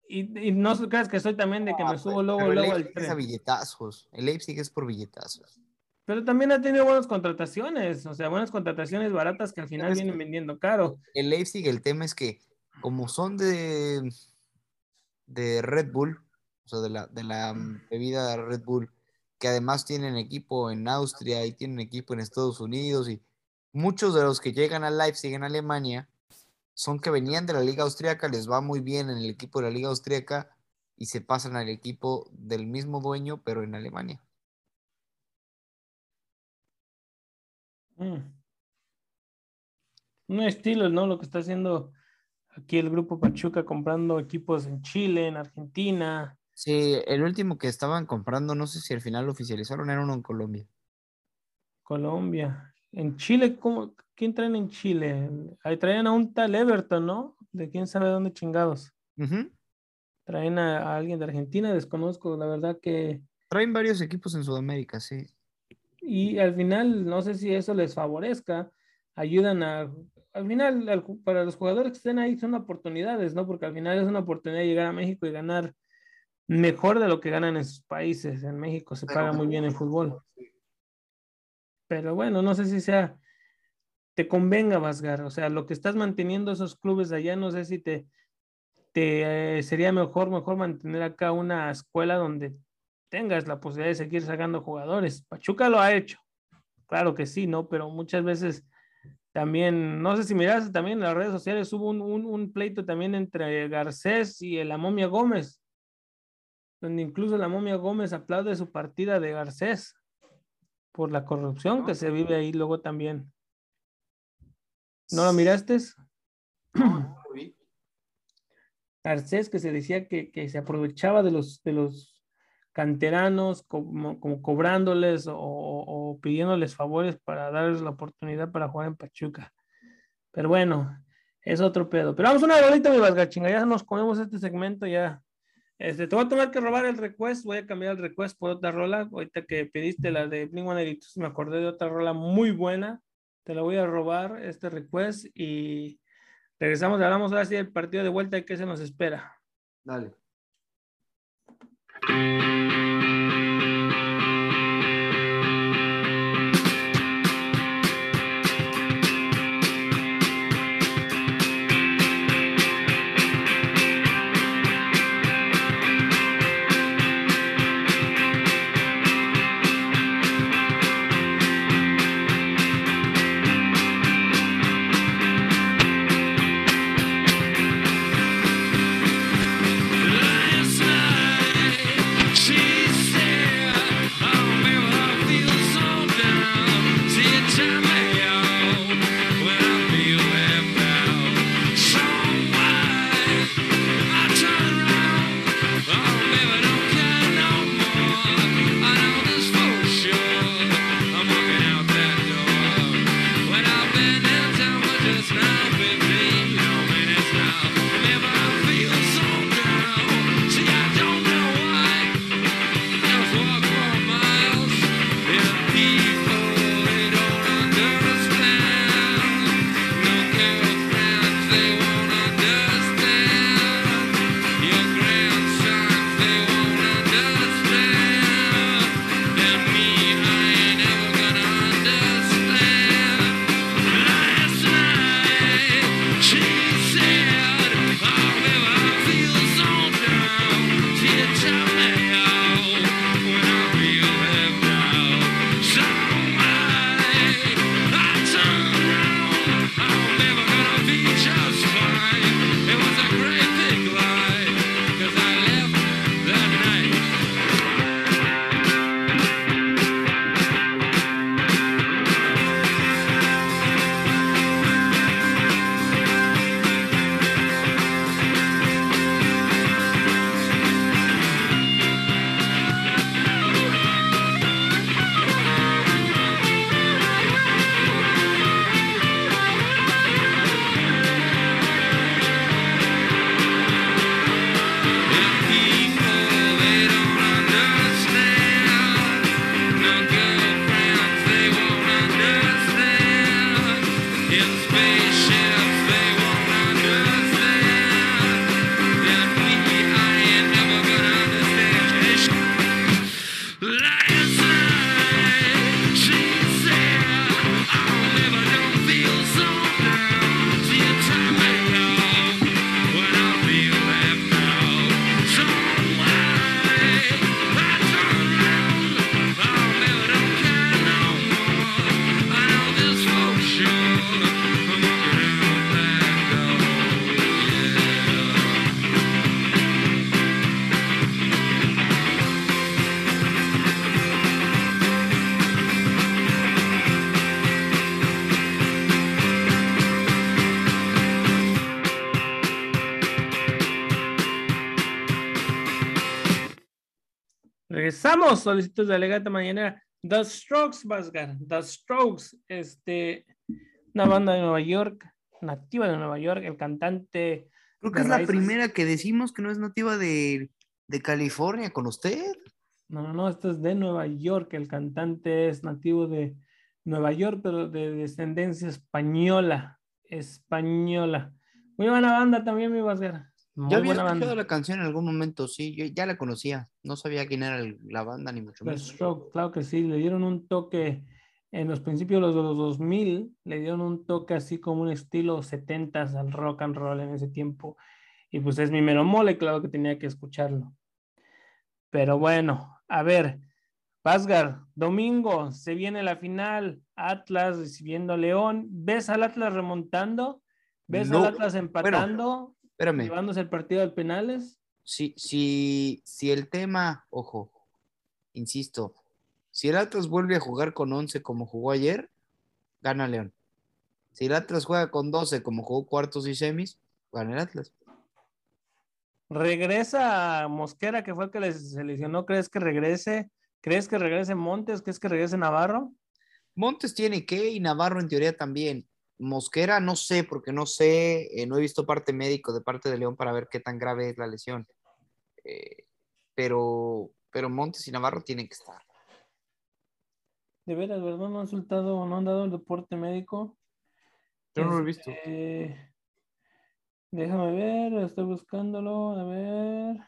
Y, y no creas que soy también de que me subo luego, Pero el luego al Leipzig es a tren. billetazos. El Leipzig es por billetazos. Pero también ha tenido buenas contrataciones, o sea, buenas contrataciones baratas que al final vienen que- vendiendo caro. El Leipzig, el tema es que como son de, de Red Bull, o sea, de la, de la mm, bebida Red Bull, que además tienen equipo en Austria y tienen equipo en Estados Unidos y muchos de los que llegan a Leipzig en Alemania son que venían de la liga austríaca, les va muy bien en el equipo de la liga austríaca y se pasan al equipo del mismo dueño, pero en Alemania. Mm. Un estilo, ¿no? Lo que está haciendo aquí el grupo Pachuca comprando equipos en Chile, en Argentina. Sí, el último que estaban comprando, no sé si al final lo oficializaron, era uno en Colombia. Colombia. En Chile, ¿cómo? ¿quién traen en Chile? Ahí traían a un tal Everton, ¿no? De quién sabe dónde chingados. Traen a, a alguien de Argentina, desconozco, la verdad que. Traen varios equipos en Sudamérica, sí. Y al final, no sé si eso les favorezca, ayudan a. Al final, al para los jugadores que estén ahí son oportunidades, ¿no? Porque al final es una oportunidad de llegar a México y ganar mejor de lo que ganan en sus países. En México se paga muy bien el fútbol. Pero bueno, no sé si sea, te convenga, Vasgar. O sea, lo que estás manteniendo esos clubes allá, no sé si te, te eh, sería mejor, mejor mantener acá una escuela donde tengas la posibilidad de seguir sacando jugadores. Pachuca lo ha hecho, claro que sí, ¿no? Pero muchas veces también, no sé si miras también en las redes sociales, hubo un, un, un pleito también entre Garcés y la momia Gómez, donde incluso la momia Gómez aplaude su partida de Garcés por la corrupción que se vive ahí luego también. ¿No lo miraste? <clears throat> Garcés que se decía que, que se aprovechaba de los, de los canteranos como, como cobrándoles o, o pidiéndoles favores para darles la oportunidad para jugar en Pachuca. Pero bueno, es otro pedo. Pero vamos a una rolita, mi Vasgachinga. Ya nos comemos este segmento, ya. Este, te voy a tener que robar el request. Voy a cambiar el request por otra rola. Ahorita que pediste la de Blink One me acordé de otra rola muy buena. Te la voy a robar, este request. Y regresamos. Hablamos ahora sí del partido de vuelta y qué se nos espera. Dale. Solicitud de alegata mañanera. The Strokes, Vasgar. The Strokes, este, una banda de Nueva York, nativa de Nueva York, el cantante. Creo que es la primera que decimos que no es nativa de, de California con usted. No, no, no, esto es de Nueva York. El cantante es nativo de Nueva York, pero de descendencia española. Española. Muy buena banda también, mi Vasgar. Muy Yo había escuchado banda. la canción en algún momento, sí, yo ya la conocía. No sabía quién era el- la banda, ni mucho The menos. Claro que sí, le dieron un toque en los principios de los 2000, le dieron un toque así como un estilo 70s al rock and roll en ese tiempo. Y pues es mi mero mole, claro que tenía que escucharlo. Pero bueno, a ver, Vasgar, domingo se viene la final, Atlas recibiendo a León. ¿Ves al Atlas remontando? ¿Ves No, al Atlas empatando, Espérame, llevándose el partido al penales? si, si, si el tema, ojo, insisto, si el Atlas vuelve a jugar con 11 como jugó ayer, gana León. Si el Atlas juega con 12 como jugó cuartos y semis, gana el Atlas. Regresa Mosquera, que fue el que les seleccionó. ¿Crees que regrese? ¿Crees que regrese Montes? ¿Crees que regrese Navarro? Montes tiene que y Navarro en teoría también. Mosquera no sé, porque no sé, eh, no he visto parte médico de parte de León para ver qué tan grave es la lesión. Eh, pero, pero Montes y Navarro tienen que estar. De veras, ¿verdad? No han soltado, no han dado el deporte médico. Yo no lo he visto. Este, Déjame ver, estoy buscándolo, a ver.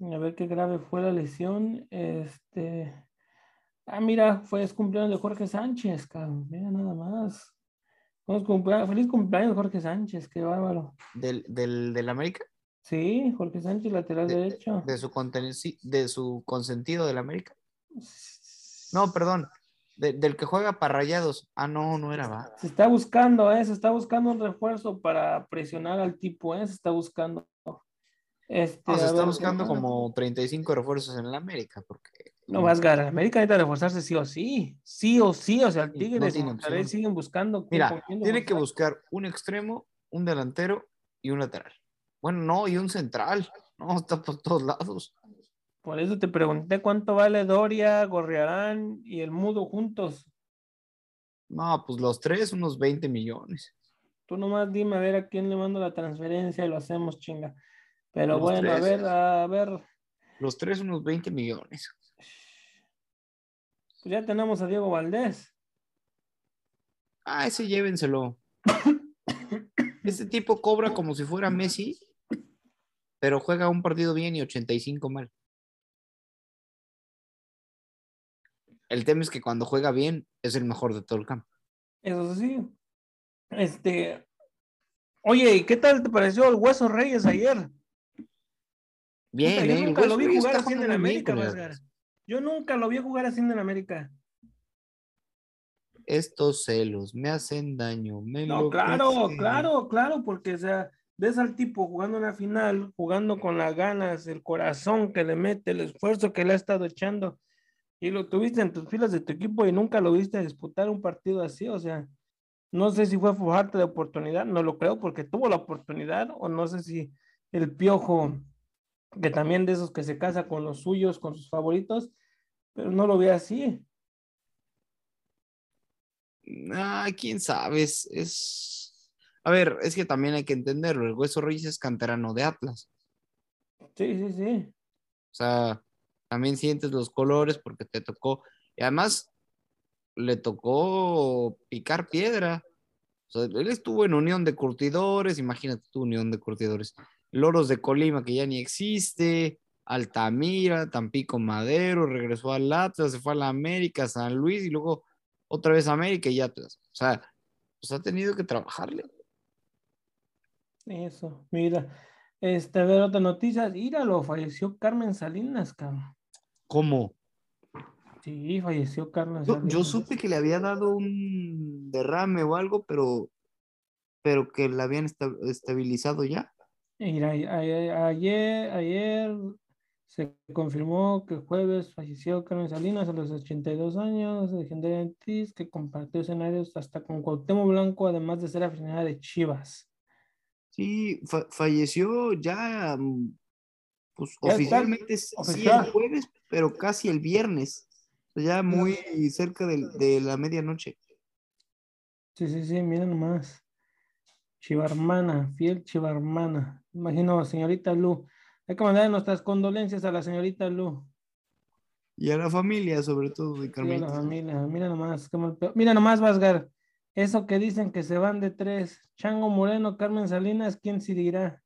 A ver qué grave fue la lesión. Este. Ah, mira, fue es cumpleaños de Jorge Sánchez, cabrón. Mira nada más. Feliz cumpleaños, Jorge Sánchez, qué bárbaro. ¿Del, del, del América? Sí, Jorge Sánchez, lateral De- derecho. De su, conten- sí, de su consentido del América. No, perdón. de- del que juega para rayados. Ah, no, no era, va. Se está buscando, ¿eh? Se está buscando un refuerzo para presionar al tipo, ¿eh? Se está buscando. Este, No, se está ver, buscando ¿qué- como 35 refuerzos en el América, porque No vas a ganar. América necesita reforzarse sí o sí. Sí o sí. O sea, el Tigres no siguen buscando. Mira, tiene que buscar un extremo, un delantero y un lateral. Bueno, no, y un central. No, está por todos lados. Por eso te pregunté cuánto vale Doria, Gorriarán y el Mudo juntos. No, pues los tres, unos 20 millones. Tú nomás dime a ver a quién le mando la transferencia y lo hacemos, chinga. Pero Los bueno, a ver, a ver. Los tres, unos 20 millones. Pues ya tenemos a Diego Valdés. Ah, ese llévenselo. <coughs> Este tipo cobra como si fuera Messi, pero juega un partido bien y 85 mal. El tema es que cuando juega bien es el mejor de todo el campo. Eso sí. Este. Oye, ¿y qué tal te pareció el Hueso Reyes ayer? Bien, Puta, ¿eh? El nunca lo vi jugar así en el América, Vasgar. Yo nunca lo vi jugar así en el América. Estos celos me hacen daño. Me No, claro, claro, claro, porque o sea, ves al tipo jugando una final, jugando con las ganas, el corazón que le mete, el esfuerzo que le ha estado echando, y lo tuviste en tus filas de tu equipo y nunca lo viste disputar un partido así, o sea, no sé si fue por falta de oportunidad, no lo creo porque tuvo la oportunidad, o no sé si el piojo, que también de esos que se casa con los suyos, con sus favoritos, pero no lo ve así. Ah, quién sabe. Es, es- A ver, es que también hay que entenderlo. El Hueso Reyes es canterano de Atlas. Sí, sí, sí. O sea, también sientes los colores porque te tocó. Y además, le tocó picar piedra. O sea, él estuvo en Unión de Curtidores, imagínate tu Unión de Curtidores. Loros de Colima, que ya ni existe, Altamira, Tampico Madero, regresó al Atlas, se fue a la América, San Luis y luego otra vez a América y Atlas. O sea, pues ha tenido que trabajarle. Eso, mira. Este, a ver, otra noticia. Íralo, falleció Carmen Salinas, cabrón. ¿Cómo? Sí, falleció Carmen Yo, Salinas. yo supe que le había dado un derrame o algo, pero, pero que la habían esta- estabilizado ya. Mira, ayer, ayer se confirmó que jueves falleció Carmen Salinas a los 82 años, legendaria actriz que compartió escenarios hasta con Cuauhtémoc Blanco, además de ser aficionada de Chivas. Sí, fa- falleció ya, mm, pues Ya está, oficialmente sí el jueves, pero casi el viernes. Ya muy cerca del- de, la medianoche. Sí, sí, sí, mira nomás. Chivarmana, fiel Chivarmana. Imagino, señorita Lu. Hay que mandar nuestras condolencias a la señorita Lu. Y a la familia, sobre todo, de Sí, a la Carmelita. familia. Mira nomás, mal. Mira nomás, Vasgar. Eso que dicen que se van de tres. Chango Moreno, Carmen Salinas, ¿quién se dirá?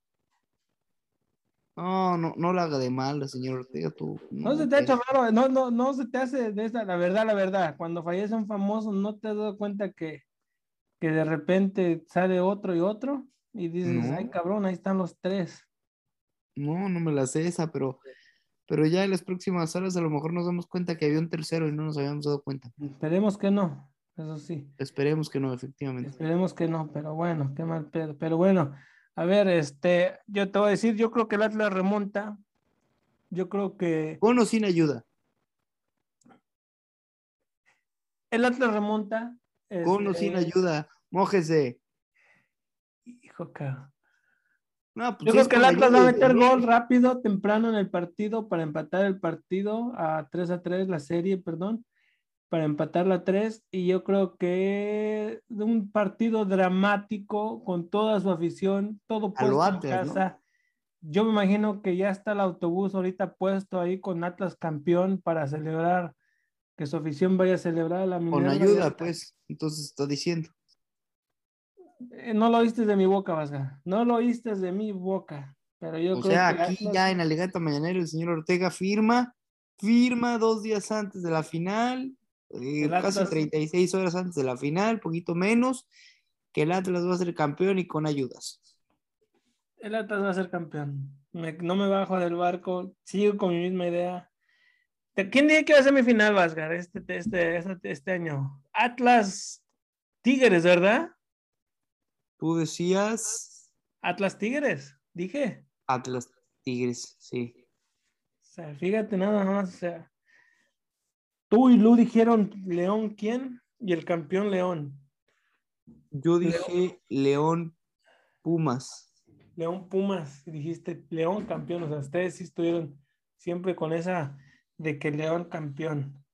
No, no, no la haga de mal, la señora Ortega, tú. No se te ha hecho raro, no, no, no se te hace de esa, la verdad, la verdad. Cuando fallece un famoso, ¿no te has dado cuenta que, que de repente sale otro y otro? Y dices, No. ay cabrón, ahí están los tres. No, no me la sé esa, pero, pero ya en las próximas horas a lo mejor nos damos cuenta que había un tercero y no nos habíamos dado cuenta. Esperemos que no, eso sí. Esperemos que no, efectivamente. Esperemos que no, pero bueno, qué mal pedo. Pero bueno, a ver, este, yo te voy a decir, yo creo que el Atlas remonta. Yo creo que Con o sin ayuda. el Atlas remonta. Con o sin este, ayuda. Mójese. Hijo, cabrón. No, pues Yo creo que el Atlas va a meter gol rápido, temprano en el partido, para empatar el partido a 3 a 3, la serie, perdón, para empatar la 3. Y yo creo que un partido dramático con toda su afición, todo puesto en casa. Yo me imagino que ya está el autobús ahorita puesto ahí con Atlas campeón para celebrar, que su afición vaya a celebrar la Con ayuda, pues. Entonces está diciendo. Eh, No lo oíste de mi boca, Vasga. No lo oíste de mi boca. Pero yo O creo sea, que aquí ya en Alegata Mañanero el señor Ortega firma, firma dos días antes de la final, eh, casi Atlas- 36 horas antes de la final, poquito menos, que el Atlas va a ser campeón y con ayudas. El Atlas va a ser campeón. Me- no me bajo del barco. Sigo con mi misma idea. ¿De- ¿Quién dice que va a ser mi final, Vasgar, este, este, este, este año? Atlas Tigres, ¿verdad? Tú decías Atlas Tigres, dije. Atlas Tigres, sí. O sea, fíjate nada más. O sea, tú y Lu dijeron León, ¿quién? Y el campeón León. Yo dije León Pumas. León Pumas, dijiste León campeón, o sea, ustedes sí estuvieron siempre con esa de que León campeón.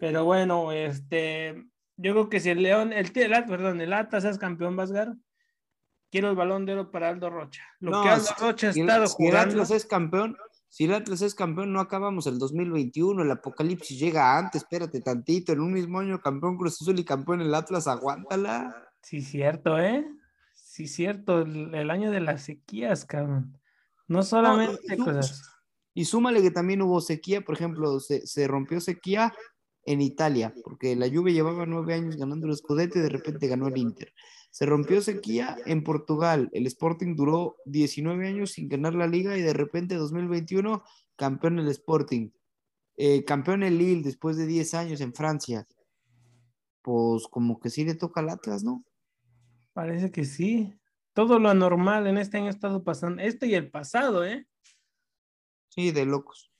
Pero bueno, este, yo creo que si el León, el, el, perdón, el Atlas es campeón, Vasgar, quiero el balón de oro para Aldo Rocha. Lo No, que Aldo Rocha ha Si el, estado si el jugando, Atlas es campeón, si el Atlas es campeón, no acabamos el 2021, el apocalipsis llega antes, espérate tantito, en un mismo año campeón Cruz Azul y campeón el Atlas, aguántala. sí, cierto, ¿eh? Sí, cierto, el, el año de las sequías, cabrón. No solamente y cosas. Y súmale que también hubo sequía, por ejemplo, se, se rompió sequía en Italia, porque la Juve llevaba nueve años ganando el Scudetto y de repente ganó el Inter. Se rompió sequía en Portugal, el Sporting duró 19 años sin ganar la liga y de repente 2021 campeón el Sporting. Eh, campeón el Lille después de 10 años en Francia. Pues como que sí le toca al Atlas, ¿no? Parece que sí. Todo lo anormal en este año ha estado pasando, este y el pasado, ¿eh? Sí, de locos.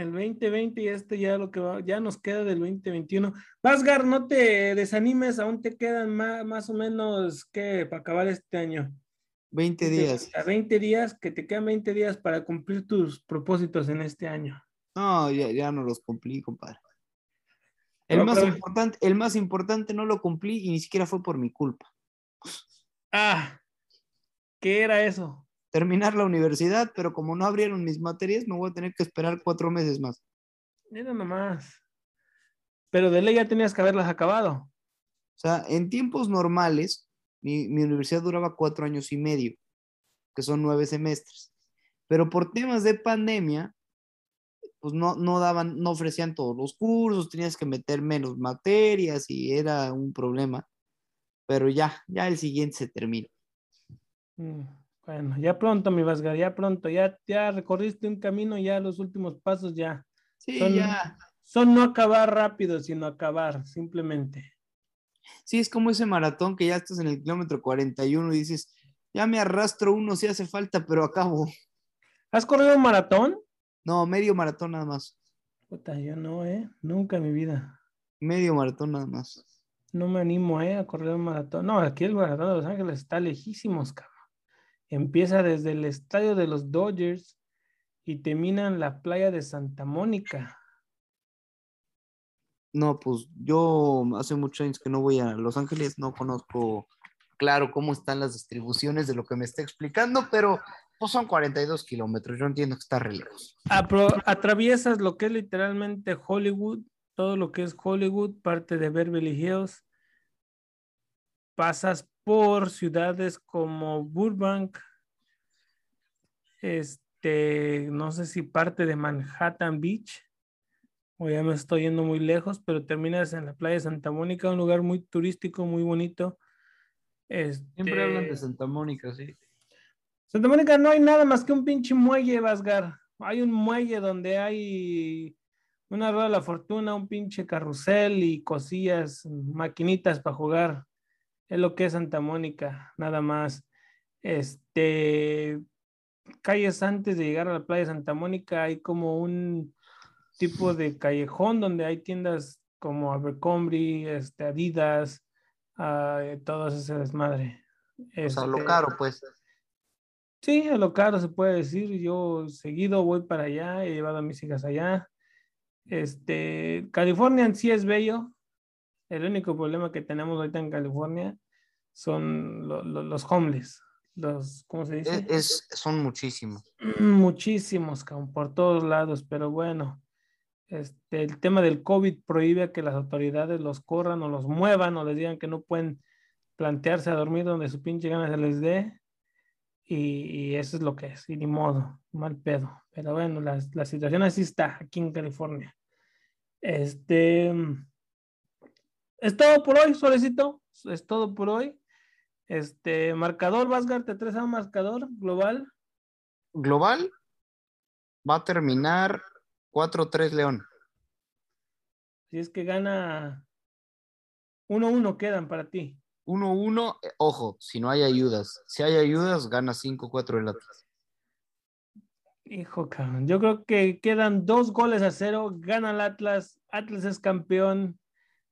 El 2020 y este ya lo que va, ya nos queda del 2021. Vasgar, no te desanimes, aún te quedan más, más o menos que para acabar este año. 20 días. A 20 días, que te quedan 20 días para cumplir tus propósitos en este año. No, ya, ya no los cumplí, compadre. El más, importante, el más importante no lo cumplí y ni siquiera fue por mi culpa. Ah, ¿qué era eso? Terminar la universidad, pero como no abrieron mis materias, me voy a tener que esperar cuatro meses más. Mira nomás. Pero de ley ya tenías que haberlas acabado. O sea, en tiempos normales, Mi, mi universidad duraba cuatro años y medio, que son nueve semestres. Pero por temas de pandemia, pues no, no daban, no ofrecían todos los cursos, tenías que meter menos materias y era un problema. Pero ya, ya el siguiente se termina. Mm, Bueno, ya pronto, mi Vasgar, ya pronto, ya, ya recorriste un camino, ya los últimos pasos ya. Sí, Son- ya. Son no acabar rápido, sino acabar, simplemente. Sí, es como ese maratón que ya estás en el kilómetro 41 y dices, ya me arrastro uno si hace falta, pero acabo. ¿Has corrido un maratón? No, medio maratón nada más. Puta, yo no, ¿eh? Nunca en mi vida. Medio maratón nada más. No me animo, ¿eh? A correr un maratón. No, aquí el maratón de Los Ángeles está lejísimos, cabrón. Empieza desde el estadio de los Dodgers y termina en la playa de Santa Mónica. No, pues yo hace muchos años que no voy a Los Ángeles, no conozco claro cómo están las distribuciones de lo que me está explicando, pero pues son 42 kilómetros, yo entiendo que está re lejos. Atraviesas lo que es literalmente Hollywood, todo lo que es Hollywood, parte de Beverly Hills. Pasas por ciudades como Burbank, este, no sé si parte de Manhattan Beach, o ya me estoy yendo muy lejos, pero terminas en la playa de Santa Mónica, un lugar muy turístico, muy bonito. Siempre hablan de Este, Santa Mónica, sí. Santa Mónica no hay nada más que un pinche muelle, Vasgar. Hay un muelle donde hay una rueda de la fortuna, un pinche carrusel y cosillas, maquinitas para jugar. Es lo que es Santa Mónica, nada más. Este, calles antes de llegar a la playa de Santa Mónica hay como un tipo de callejón donde hay tiendas como Abercrombie, este, Adidas, ah, todo ese desmadre. O sea, lo Este, caro, pues. Sí, a lo caro se puede decir. Yo seguido voy para allá, he llevado a mis hijas allá. Este, California en sí es bello. El único problema que tenemos ahorita en California son lo- lo- los homeless. Los, ¿cómo se dice? Es, es- son muchísimos. <clears throat> Muchísimos, por todos lados, pero bueno, este, el tema del COVID prohíbe que las autoridades los corran o los muevan o les digan que no pueden plantearse a dormir donde su pinche gana se les dé. Y, y eso es lo que es, y ni modo, mal pedo. Pero bueno, la, la situación así está aquí en California. Este es todo por hoy, Solecito. Es todo por hoy. Este marcador, Vasgar, te traes a un marcador global. Global va a terminar 4-3 León. Si es que gana 1-1 quedan para ti. 1-1, eh, ojo, si no hay ayudas. Si hay ayudas, gana 5-4 el Atlas. Hijo, cabrón. Yo creo que quedan dos goles a cero. Gana el Atlas. Atlas es campeón.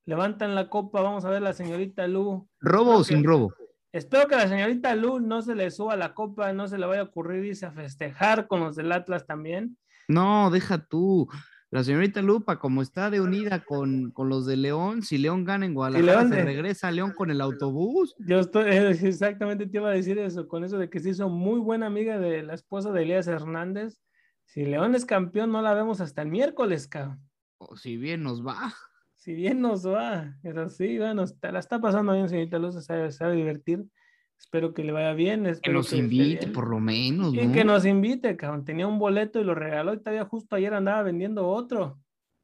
Levantan la copa. Vamos a ver la señorita Lu. ¿Robo Creo o sin que- robo? Espero que a la señorita Lu no se le suba la copa, no se le vaya a ocurrir irse a festejar con los del Atlas también. No, deja tú. La señorita Lupa, como está de unida con, con los de León, si León gana en Guadalajara, León se regresa a León con el autobús. Yo estoy, <laughs> exactamente te iba a decir eso, con eso de que se hizo muy buena amiga de la esposa de Elías Hernández. Si León es campeón, no la vemos hasta el miércoles, cabrón. O si bien nos va. Si bien nos va, pero sí, bueno, está- la está pasando bien, señorita Luz, se sabe, sabe divertir. Espero que le vaya bien. Que nos invite, por lo menos, Y ¿no? que nos invite, cabrón. Tenía un boleto y lo regaló y todavía justo ayer andaba vendiendo otro.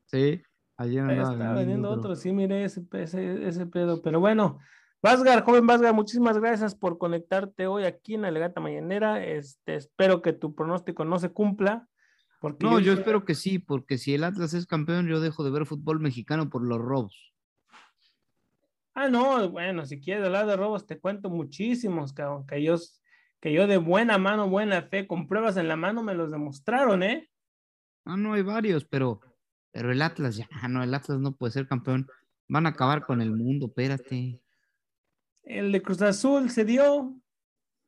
Sí, ayer andaba estaba vendiendo vendiendo otro. otro, sí, mire ese, ese, ese pedo. Pero bueno, Vasgar, joven Vasgar, muchísimas gracias por conectarte hoy aquí en la Legata Mañanera. Este, espero que tu pronóstico no se cumpla. Porque No, yo espero que sí, porque si el Atlas es campeón, yo dejo de ver fútbol mexicano por los robos. Ah, no, bueno, si quieres hablar de robos, te cuento muchísimos, cabrón, que yo, que yo de buena mano, buena fe, con pruebas en la mano, me los demostraron, ¿eh? Ah, no hay varios, pero, pero el Atlas ya, no, el Atlas no puede ser campeón. Van a acabar con el mundo, espérate. El de Cruz Azul se dio,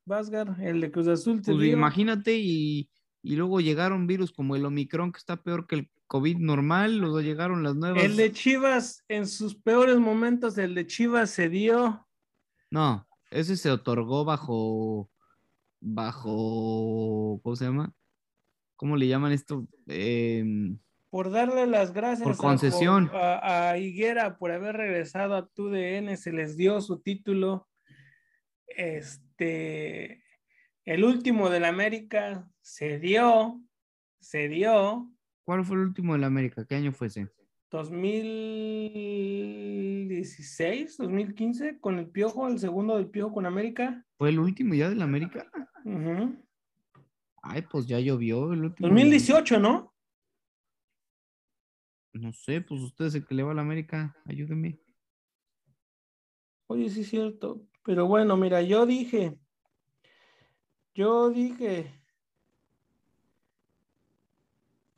Vasgar, el de Cruz Azul se Pues dio. imagínate y, y luego llegaron virus como el Omicron, que está peor que el COVID normal, luego llegaron las nuevas. El de Chivas, en sus peores momentos, el de Chivas se dio. No, ese se otorgó bajo, bajo, ¿cómo se llama? ¿Cómo le llaman esto? Em, Por darle las gracias Por concesión. A, a Higuera por haber regresado a TUDN, se les dio su título. Este, el último del América se dio, se dio. ¿Cuál fue el último del América? ¿Qué año fue ese? 2016, 2015, con el Piojo, el segundo del Piojo con América. ¿Fue el último ya del América? Ujú. Ay, pues ya llovió el último. 2018, ¿no? No sé, pues usted es el que le va a la América. Ayúdeme. Oye, sí es cierto. Pero bueno, mira, yo dije, yo dije,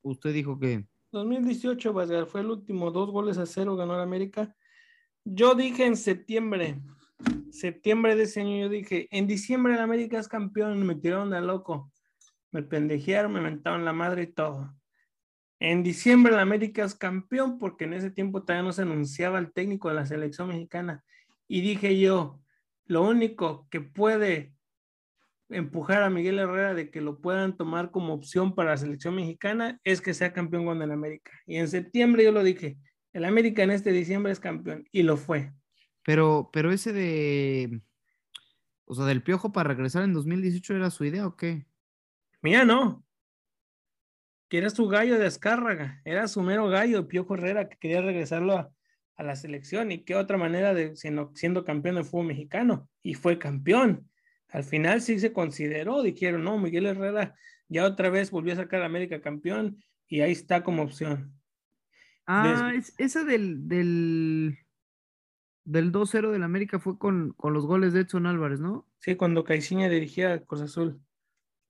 Usted dijo que 2018, Vasgar, fue el último, dos goles a cero ganó el América. Yo dije en septiembre, septiembre de ese año, yo dije, en diciembre el América es campeón, me tiraron de loco, me pendejearon, me mentaron la madre y todo. En diciembre el América es campeón porque en ese tiempo todavía no se anunciaba el técnico de la selección mexicana. Y dije yo, lo único que puede empujar a Miguel Herrera de que lo puedan tomar como opción para la selección mexicana es que sea campeón con el América. Y en septiembre yo lo dije, el América en este diciembre es campeón y lo fue. Pero, pero ese de, o sea, del Piojo para regresar en 2018 era su idea o qué? Mira, no. Que era su gallo de Azcárraga, era su mero gallo, Piojo Herrera, que quería regresarlo a, a la selección y qué otra manera de siendo, siendo campeón del fútbol mexicano. Y fue campeón. Al final sí se consideró, dijeron, no, Miguel Herrera ya otra vez volvió a sacar a América campeón y ahí está como opción. Ah, es- esa del, del, del 2-0 del América fue con, con los goles de Edson Álvarez, ¿no? Sí, cuando Caixinha dirigía a Cruz Azul.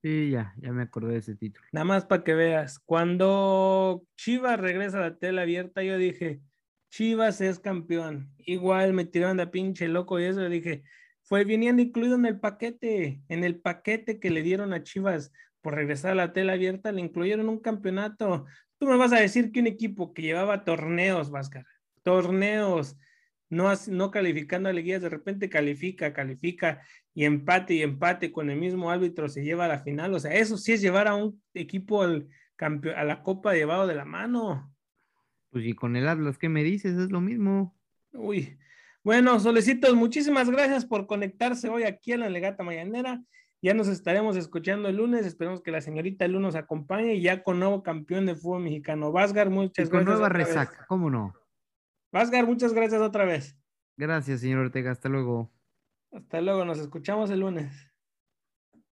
Sí, ya, ya me acordé de ese título. Nada más para que veas. Cuando Chivas regresa a la tela abierta, yo dije, Chivas es campeón. Igual me tiraron de pinche loco y eso, dije, fue viniendo incluido en el paquete, en el paquete que le dieron a Chivas por regresar a la tela abierta, le incluyeron un campeonato. Tú me vas a decir que un equipo que llevaba torneos, Vázquez, torneos, no, no calificando a liguillas, de repente califica, califica y empate y empate con el mismo árbitro se lleva a la final. O sea, eso sí es llevar a un equipo al campeón, a la copa llevado de la mano. Pues y con el Atlas, ¿qué me dices? Es lo mismo. Uy. Bueno, solecitos, muchísimas gracias por conectarse hoy aquí en la Legata Mañanera. Ya nos estaremos escuchando el lunes. Esperemos que la señorita Lu nos acompañe ya con nuevo campeón de fútbol mexicano. Vázgar, Y muchas con gracias. nueva vez. resaca, ¿cómo no? Vázgar, muchas gracias otra vez. Gracias, señor Ortega. Hasta luego. Hasta luego, nos escuchamos el lunes.